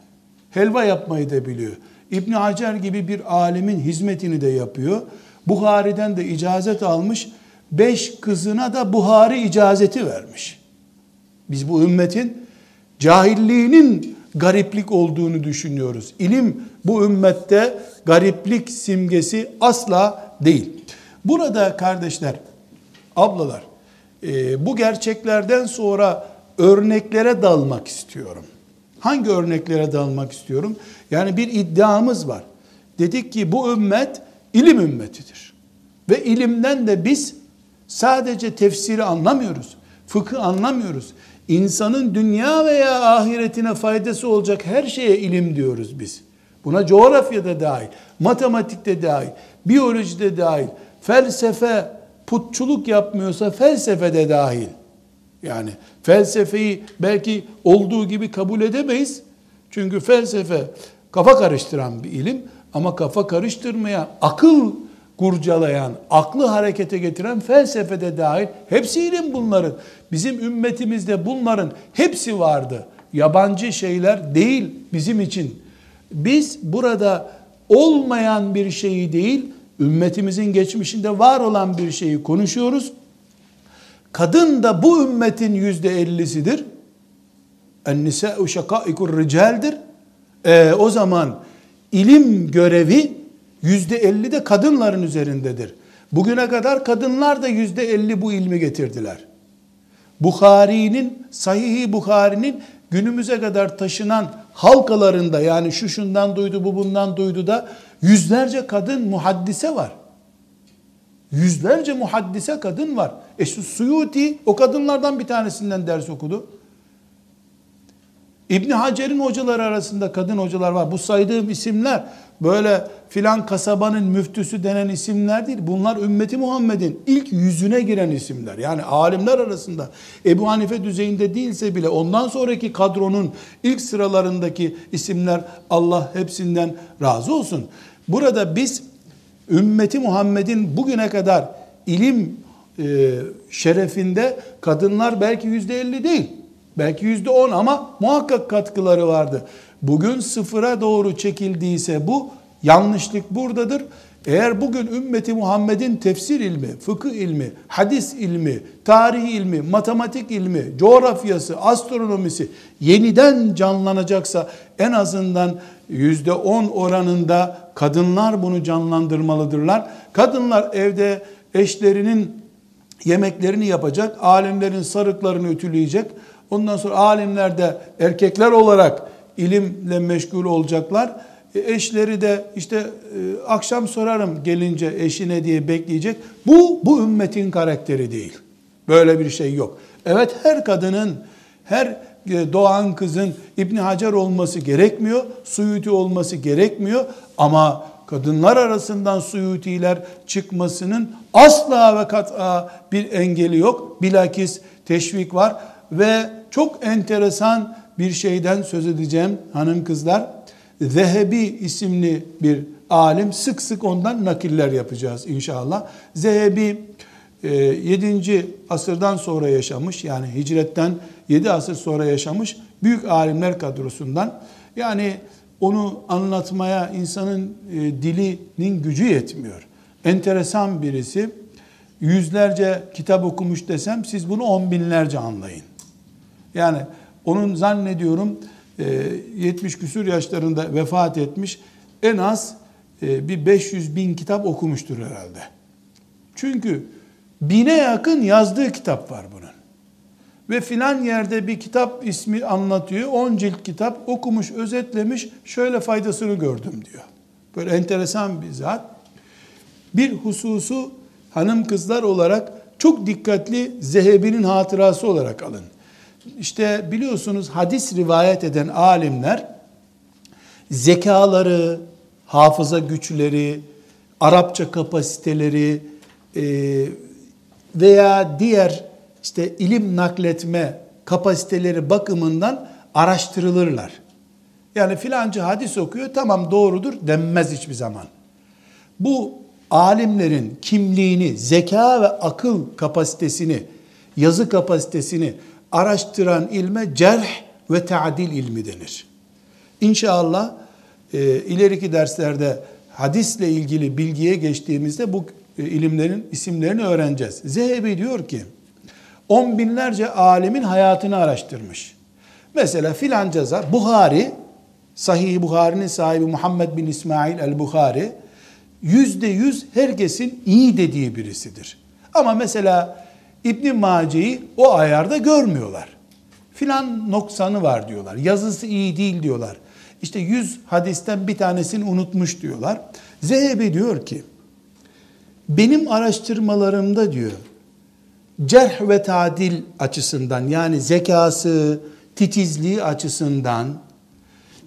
Helva yapmayı da biliyor. İbni Hacer gibi bir alimin hizmetini de yapıyor. Buhari'den de icazet almış. Beş kızına da Buhari icazeti vermiş. Biz bu ümmetin cahilliğinin gariplik olduğunu düşünüyoruz. İlim bu ümmette gariplik simgesi asla değil. Burada kardeşler, ablalar, e, bu gerçeklerden sonra örneklere dalmak istiyorum. Hangi örneklere dalmak istiyorum? Yani bir iddiamız var. Dedik ki bu ümmet ilim ümmetidir. Ve ilimden de biz sadece tefsiri anlamıyoruz. Fıkı anlamıyoruz. İnsanın dünya veya ahiretine faydası olacak her şeye ilim diyoruz biz. Buna coğrafyada dahil, matematikte dahil, biyolojide dahil, felsefe putçuluk yapmıyorsa felsefede dahil. Yani felsefeyi belki olduğu gibi kabul edemeyiz. Çünkü felsefe kafa karıştıran bir ilim ama kafa karıştırmaya, akıl kurcalayan, aklı harekete getiren felsefede dahil hepsi ilim bunların. Bizim ümmetimizde bunların hepsi vardı. Yabancı şeyler değil bizim için. Biz burada olmayan bir şeyi değil, ümmetimizin geçmişinde var olan bir şeyi konuşuyoruz. Kadın da bu ümmetin yüzde ellisidir. En-nisâ'u şakâikur ricaldir. Ee, o zaman ilim görevi yüzde elli de kadınların üzerindedir. Bugüne kadar kadınlar da yüzde elli bu ilmi getirdiler. Bukhari'nin, Sahih-i Bukhari'nin günümüze kadar taşınan halkalarında yani şu şundan duydu bu bundan duydu da yüzlerce kadın muhaddise var. Yüzlerce muhaddise kadın var. E Suyuti o kadınlardan bir tanesinden ders okudu. İbni Hacer'in hocaları arasında kadın hocalar var. Bu saydığım isimler böyle filan kasabanın müftüsü denen isimler değil. Bunlar ümmeti Muhammed'in ilk yüzüne giren isimler. Yani alimler arasında Ebu Hanife düzeyinde değilse bile ondan sonraki kadronun ilk sıralarındaki isimler Allah hepsinden razı olsun. Burada biz ümmeti Muhammed'in bugüne kadar ilim e, şerefinde kadınlar belki yüzde elli değil. Belki yüzde on ama muhakkak katkıları vardı. Bugün sıfıra doğru çekildiyse bu yanlışlık buradadır. Eğer bugün ümmeti Muhammed'in tefsir ilmi, fıkıh ilmi, hadis ilmi, tarih ilmi, matematik ilmi, coğrafyası, astronomisi yeniden canlanacaksa en azından yüzde on oranında kadınlar bunu canlandırmalıdırlar. Kadınlar evde eşlerinin yemeklerini yapacak, alimlerin sarıklarını ütüleyecek, Ondan sonra alimler de erkekler olarak ilimle meşgul olacaklar. E, eşleri de işte e, akşam sorarım gelince eşine diye bekleyecek. Bu bu ümmetin karakteri değil. Böyle bir şey yok. Evet her kadının her e, doğan kızın İbn Hacer olması gerekmiyor. Suyuti olması gerekmiyor ama kadınlar arasından Suyutiler çıkmasının asla ve kat'a bir engeli yok. Bilakis teşvik var ve çok enteresan bir şeyden söz edeceğim hanım kızlar. Zehebi isimli bir alim sık sık ondan nakiller yapacağız inşallah. Zehebi 7. E, asırdan sonra yaşamış yani hicretten 7 asır sonra yaşamış büyük alimler kadrosundan. Yani onu anlatmaya insanın e, dilinin gücü yetmiyor. Enteresan birisi. Yüzlerce kitap okumuş desem siz bunu on binlerce anlayın. Yani onun zannediyorum 70 e, küsur yaşlarında vefat etmiş en az e, bir 500 bin kitap okumuştur herhalde. Çünkü bine yakın yazdığı kitap var bunun. Ve filan yerde bir kitap ismi anlatıyor. 10 cilt kitap okumuş, özetlemiş. Şöyle faydasını gördüm diyor. Böyle enteresan bir zat. Bir hususu hanım kızlar olarak çok dikkatli Zehebi'nin hatırası olarak alın. İşte biliyorsunuz hadis rivayet eden alimler zekaları, hafıza güçleri, Arapça kapasiteleri e, veya diğer işte ilim nakletme kapasiteleri bakımından araştırılırlar. Yani filancı hadis okuyor tamam doğrudur denmez hiçbir zaman. Bu alimlerin kimliğini, zeka ve akıl kapasitesini, yazı kapasitesini araştıran ilme cerh ve ta'dil ilmi denir. İnşallah e, ileriki derslerde hadisle ilgili bilgiye geçtiğimizde bu e, ilimlerin isimlerini öğreneceğiz. Zehebi diyor ki, on binlerce alemin hayatını araştırmış. Mesela filanca zat, Buhari, Sahih Buhari'nin sahibi Muhammed bin İsmail el-Buhari, yüzde yüz herkesin iyi dediği birisidir. Ama mesela İbn Mace'yi o ayarda görmüyorlar. Filan noksanı var diyorlar. Yazısı iyi değil diyorlar. İşte yüz hadisten bir tanesini unutmuş diyorlar. Zehebi diyor ki, benim araştırmalarımda diyor, cerh ve tadil açısından yani zekası, titizliği açısından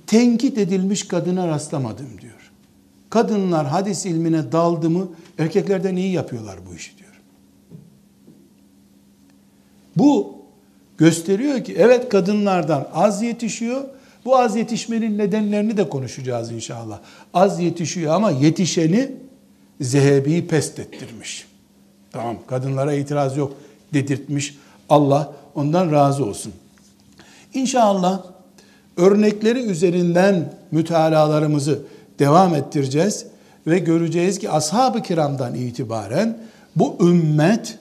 tenkit edilmiş kadına rastlamadım diyor. Kadınlar hadis ilmine daldı mı erkeklerden iyi yapıyorlar bu işi diyor. Bu gösteriyor ki evet kadınlardan az yetişiyor. Bu az yetişmenin nedenlerini de konuşacağız inşallah. Az yetişiyor ama yetişeni Zehebi'yi pest ettirmiş. Tamam kadınlara itiraz yok dedirtmiş. Allah ondan razı olsun. İnşallah örnekleri üzerinden mütalalarımızı devam ettireceğiz ve göreceğiz ki ashab-ı kiramdan itibaren bu ümmet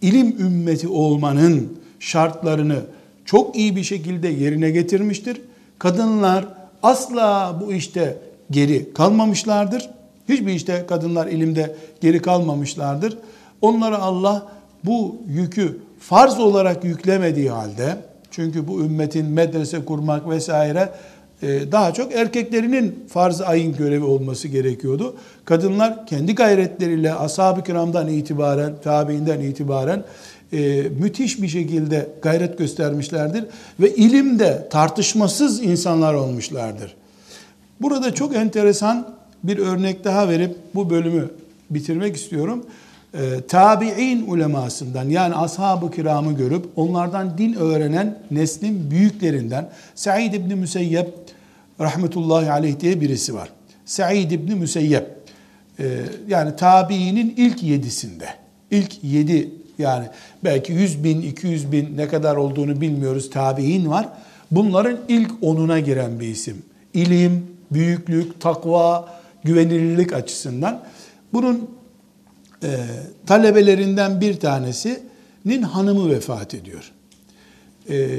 ilim ümmeti olmanın şartlarını çok iyi bir şekilde yerine getirmiştir. Kadınlar asla bu işte geri kalmamışlardır. Hiçbir işte kadınlar ilimde geri kalmamışlardır. Onlara Allah bu yükü farz olarak yüklemediği halde çünkü bu ümmetin medrese kurmak vesaire daha çok erkeklerinin farz ayın görevi olması gerekiyordu. Kadınlar kendi gayretleriyle ashab-ı kiramdan itibaren, tabiinden itibaren e, müthiş bir şekilde gayret göstermişlerdir. Ve ilimde tartışmasız insanlar olmuşlardır. Burada çok enteresan bir örnek daha verip bu bölümü bitirmek istiyorum. E, tabi'in ulemasından yani ashab-ı kiramı görüp onlardan din öğrenen neslin büyüklerinden Said İbni Müseyyep rahmetullahi aleyh diye birisi var. Said İbni Müseyyep e, yani tabiinin ilk yedisinde ilk yedi yani belki 100 bin, 200 bin ne kadar olduğunu bilmiyoruz tabi'in var. Bunların ilk onuna giren bir isim. İlim, büyüklük, takva, güvenilirlik açısından. Bunun e, talebelerinden bir tanesinin hanımı vefat ediyor. E,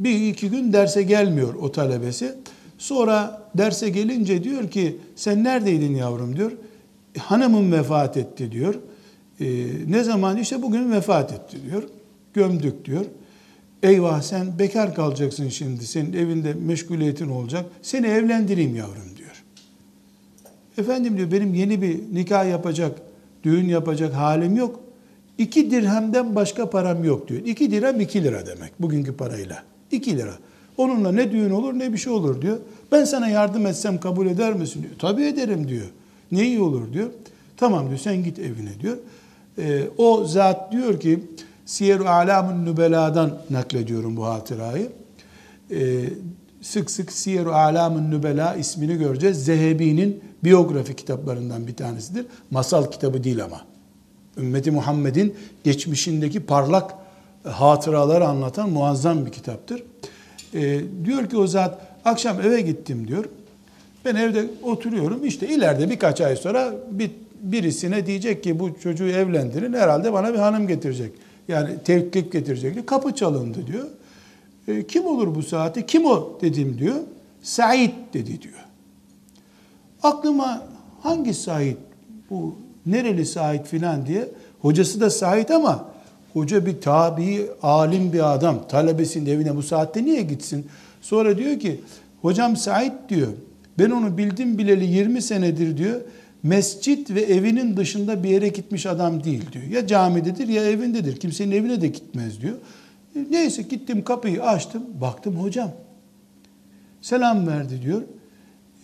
bir iki gün derse gelmiyor o talebesi. Sonra derse gelince diyor ki sen neredeydin yavrum diyor. Hanımım vefat etti diyor. E, ne zaman? işte bugün vefat etti diyor. Gömdük diyor. Eyvah sen bekar kalacaksın şimdi. Senin evinde meşguliyetin olacak. Seni evlendireyim yavrum diyor. Efendim diyor benim yeni bir nikah yapacak, düğün yapacak halim yok. İki dirhemden başka param yok diyor. İki dirhem iki lira demek bugünkü parayla. İki lira. Onunla ne düğün olur ne bir şey olur diyor. Ben sana yardım etsem kabul eder misin diyor. Tabii ederim diyor. Ne iyi olur diyor. Tamam diyor sen git evine diyor. Ee, o zat diyor ki Siyer-i Alam'ın Nübela'dan naklediyorum bu hatırayı. Ee, sık sık Siyer-i Alam'ın Nübela ismini göreceğiz. Zehebi'nin biyografi kitaplarından bir tanesidir. Masal kitabı değil ama. Ümmeti Muhammed'in geçmişindeki parlak hatıraları anlatan muazzam bir kitaptır. Ee, diyor ki o zat akşam eve gittim diyor. Ben evde oturuyorum işte ileride birkaç ay sonra bir, birisine diyecek ki bu çocuğu evlendirin herhalde bana bir hanım getirecek. Yani teklif getirecek. Kapı çalındı diyor. E, kim olur bu saati? Kim o dedim diyor. Said dedi diyor. Aklıma hangi Said bu nereli Said filan diye hocası da Said ama hoca bir tabi alim bir adam talebesinin evine bu saatte niye gitsin? Sonra diyor ki hocam Said diyor ben onu bildim bileli 20 senedir diyor mescit ve evinin dışında bir yere gitmiş adam değil diyor. Ya camidedir ya evindedir. Kimsenin evine de gitmez diyor. E, neyse gittim kapıyı açtım. Baktım hocam. Selam verdi diyor.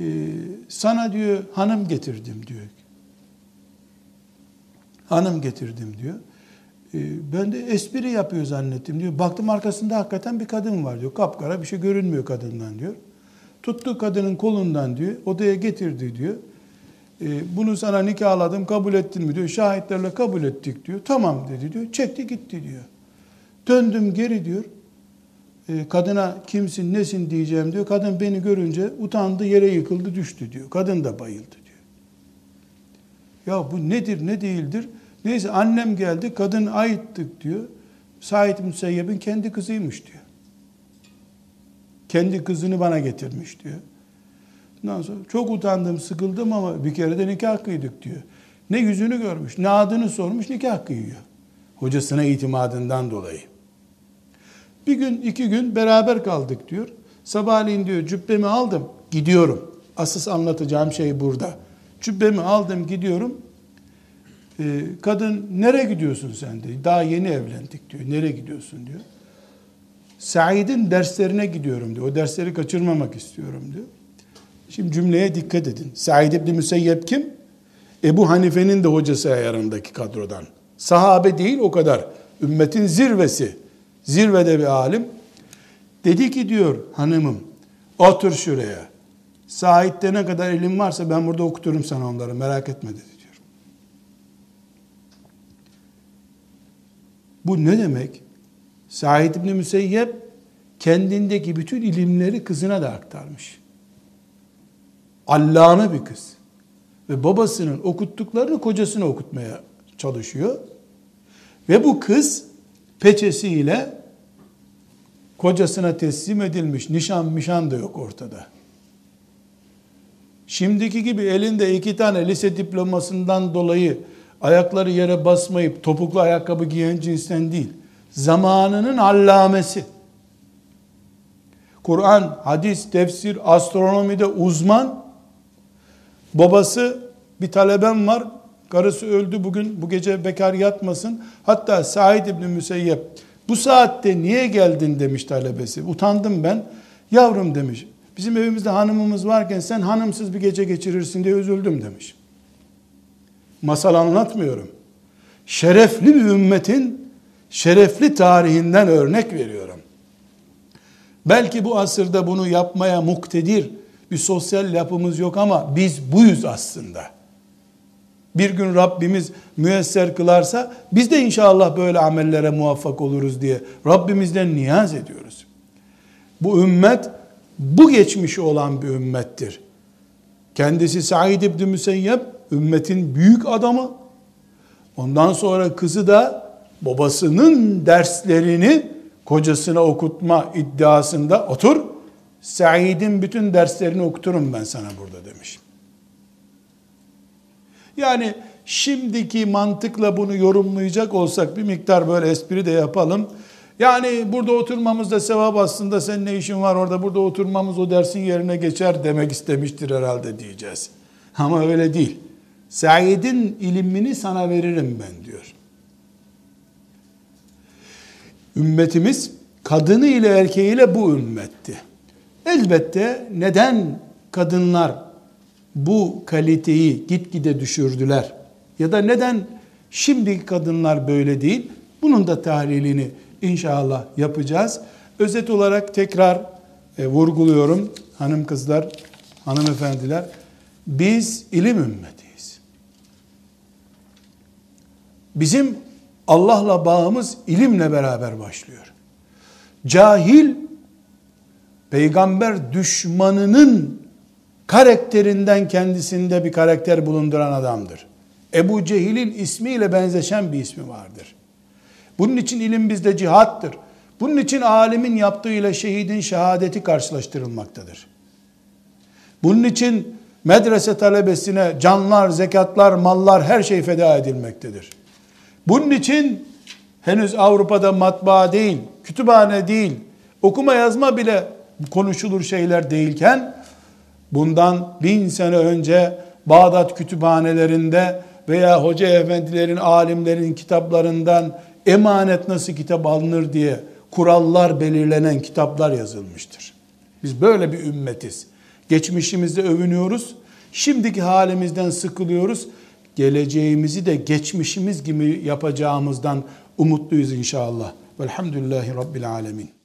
Ee, sana diyor hanım getirdim diyor. Hanım getirdim diyor. Ee, ben de espri yapıyor zannettim diyor. Baktım arkasında hakikaten bir kadın var diyor. Kapkara bir şey görünmüyor kadından diyor. Tuttu kadının kolundan diyor. Odaya getirdi diyor. E, bunu sana nikahladım kabul ettin mi diyor. Şahitlerle kabul ettik diyor. Tamam dedi diyor. Çekti gitti diyor. Döndüm geri diyor. E, kadına kimsin nesin diyeceğim diyor. Kadın beni görünce utandı yere yıkıldı düştü diyor. Kadın da bayıldı diyor. Ya bu nedir ne değildir? Neyse annem geldi kadın aittik diyor. Said Müseyyeb'in kendi kızıymış diyor. Kendi kızını bana getirmiş diyor. Ondan sonra çok utandım, sıkıldım ama bir kere de nikah kıydık diyor. Ne yüzünü görmüş, ne adını sormuş, nikah kıyıyor. Hocasına itimadından dolayı. Bir gün, iki gün beraber kaldık diyor. Sabahleyin diyor cübbemi aldım, gidiyorum. Asıl anlatacağım şey burada. Cübbemi aldım, gidiyorum. Ee, kadın, nereye gidiyorsun sen diyor. Daha yeni evlendik diyor. Nereye gidiyorsun diyor. Said'in derslerine gidiyorum diyor. O dersleri kaçırmamak istiyorum diyor. Şimdi cümleye dikkat edin. Said İbni Müseyyep kim? Ebu Hanife'nin de hocası ayarındaki kadrodan. Sahabe değil o kadar. Ümmetin zirvesi. Zirvede bir alim. Dedi ki diyor hanımım otur şuraya. Said'de ne kadar ilim varsa ben burada okuturum sana onları merak etme dedi diyor. Bu ne demek? Said İbni Müseyyep kendindeki bütün ilimleri kızına da aktarmış. Allame bir kız. Ve babasının okuttuklarını kocasına okutmaya çalışıyor. Ve bu kız peçesiyle kocasına teslim edilmiş. Nişan mişan da yok ortada. Şimdiki gibi elinde iki tane lise diplomasından dolayı ayakları yere basmayıp topuklu ayakkabı giyen cinsten değil. Zamanının allamesi. Kur'an, hadis, tefsir, astronomide uzman Babası bir talebem var. Karısı öldü bugün bu gece bekar yatmasın. Hatta Said İbni Müseyyep bu saatte niye geldin demiş talebesi. Utandım ben. Yavrum demiş. Bizim evimizde hanımımız varken sen hanımsız bir gece geçirirsin diye üzüldüm demiş. Masal anlatmıyorum. Şerefli bir ümmetin şerefli tarihinden örnek veriyorum. Belki bu asırda bunu yapmaya muktedir bir sosyal yapımız yok ama biz buyuz aslında. Bir gün Rabbimiz müesser kılarsa biz de inşallah böyle amellere muvaffak oluruz diye Rabbimizden niyaz ediyoruz. Bu ümmet bu geçmişi olan bir ümmettir. Kendisi Said İbni Müseyyep ümmetin büyük adamı. Ondan sonra kızı da babasının derslerini kocasına okutma iddiasında otur Said'in bütün derslerini okuturum ben sana burada demiş. Yani şimdiki mantıkla bunu yorumlayacak olsak bir miktar böyle espri de yapalım. Yani burada oturmamız da sevap aslında sen ne işin var orada burada oturmamız o dersin yerine geçer demek istemiştir herhalde diyeceğiz. Ama öyle değil. Said'in ilimini sana veririm ben diyor. Ümmetimiz kadını ile erkeğiyle bu ümmetti. Elbette neden kadınlar bu kaliteyi gitgide düşürdüler? Ya da neden şimdiki kadınlar böyle değil? Bunun da tahlilini inşallah yapacağız. Özet olarak tekrar e, vurguluyorum hanım kızlar, hanımefendiler. Biz ilim ümmetiyiz. Bizim Allah'la bağımız ilimle beraber başlıyor. Cahil peygamber düşmanının karakterinden kendisinde bir karakter bulunduran adamdır. Ebu Cehil'in ismiyle benzeşen bir ismi vardır. Bunun için ilim bizde cihattır. Bunun için alimin yaptığıyla şehidin şehadeti karşılaştırılmaktadır. Bunun için medrese talebesine canlar, zekatlar, mallar her şey feda edilmektedir. Bunun için henüz Avrupa'da matbaa değil, kütüphane değil, okuma yazma bile konuşulur şeyler değilken bundan bin sene önce Bağdat kütüphanelerinde veya hoca efendilerin, alimlerin kitaplarından emanet nasıl kitap alınır diye kurallar belirlenen kitaplar yazılmıştır. Biz böyle bir ümmetiz. Geçmişimizde övünüyoruz. Şimdiki halimizden sıkılıyoruz. Geleceğimizi de geçmişimiz gibi yapacağımızdan umutluyuz inşallah. Velhamdülillahi Rabbil Alemin.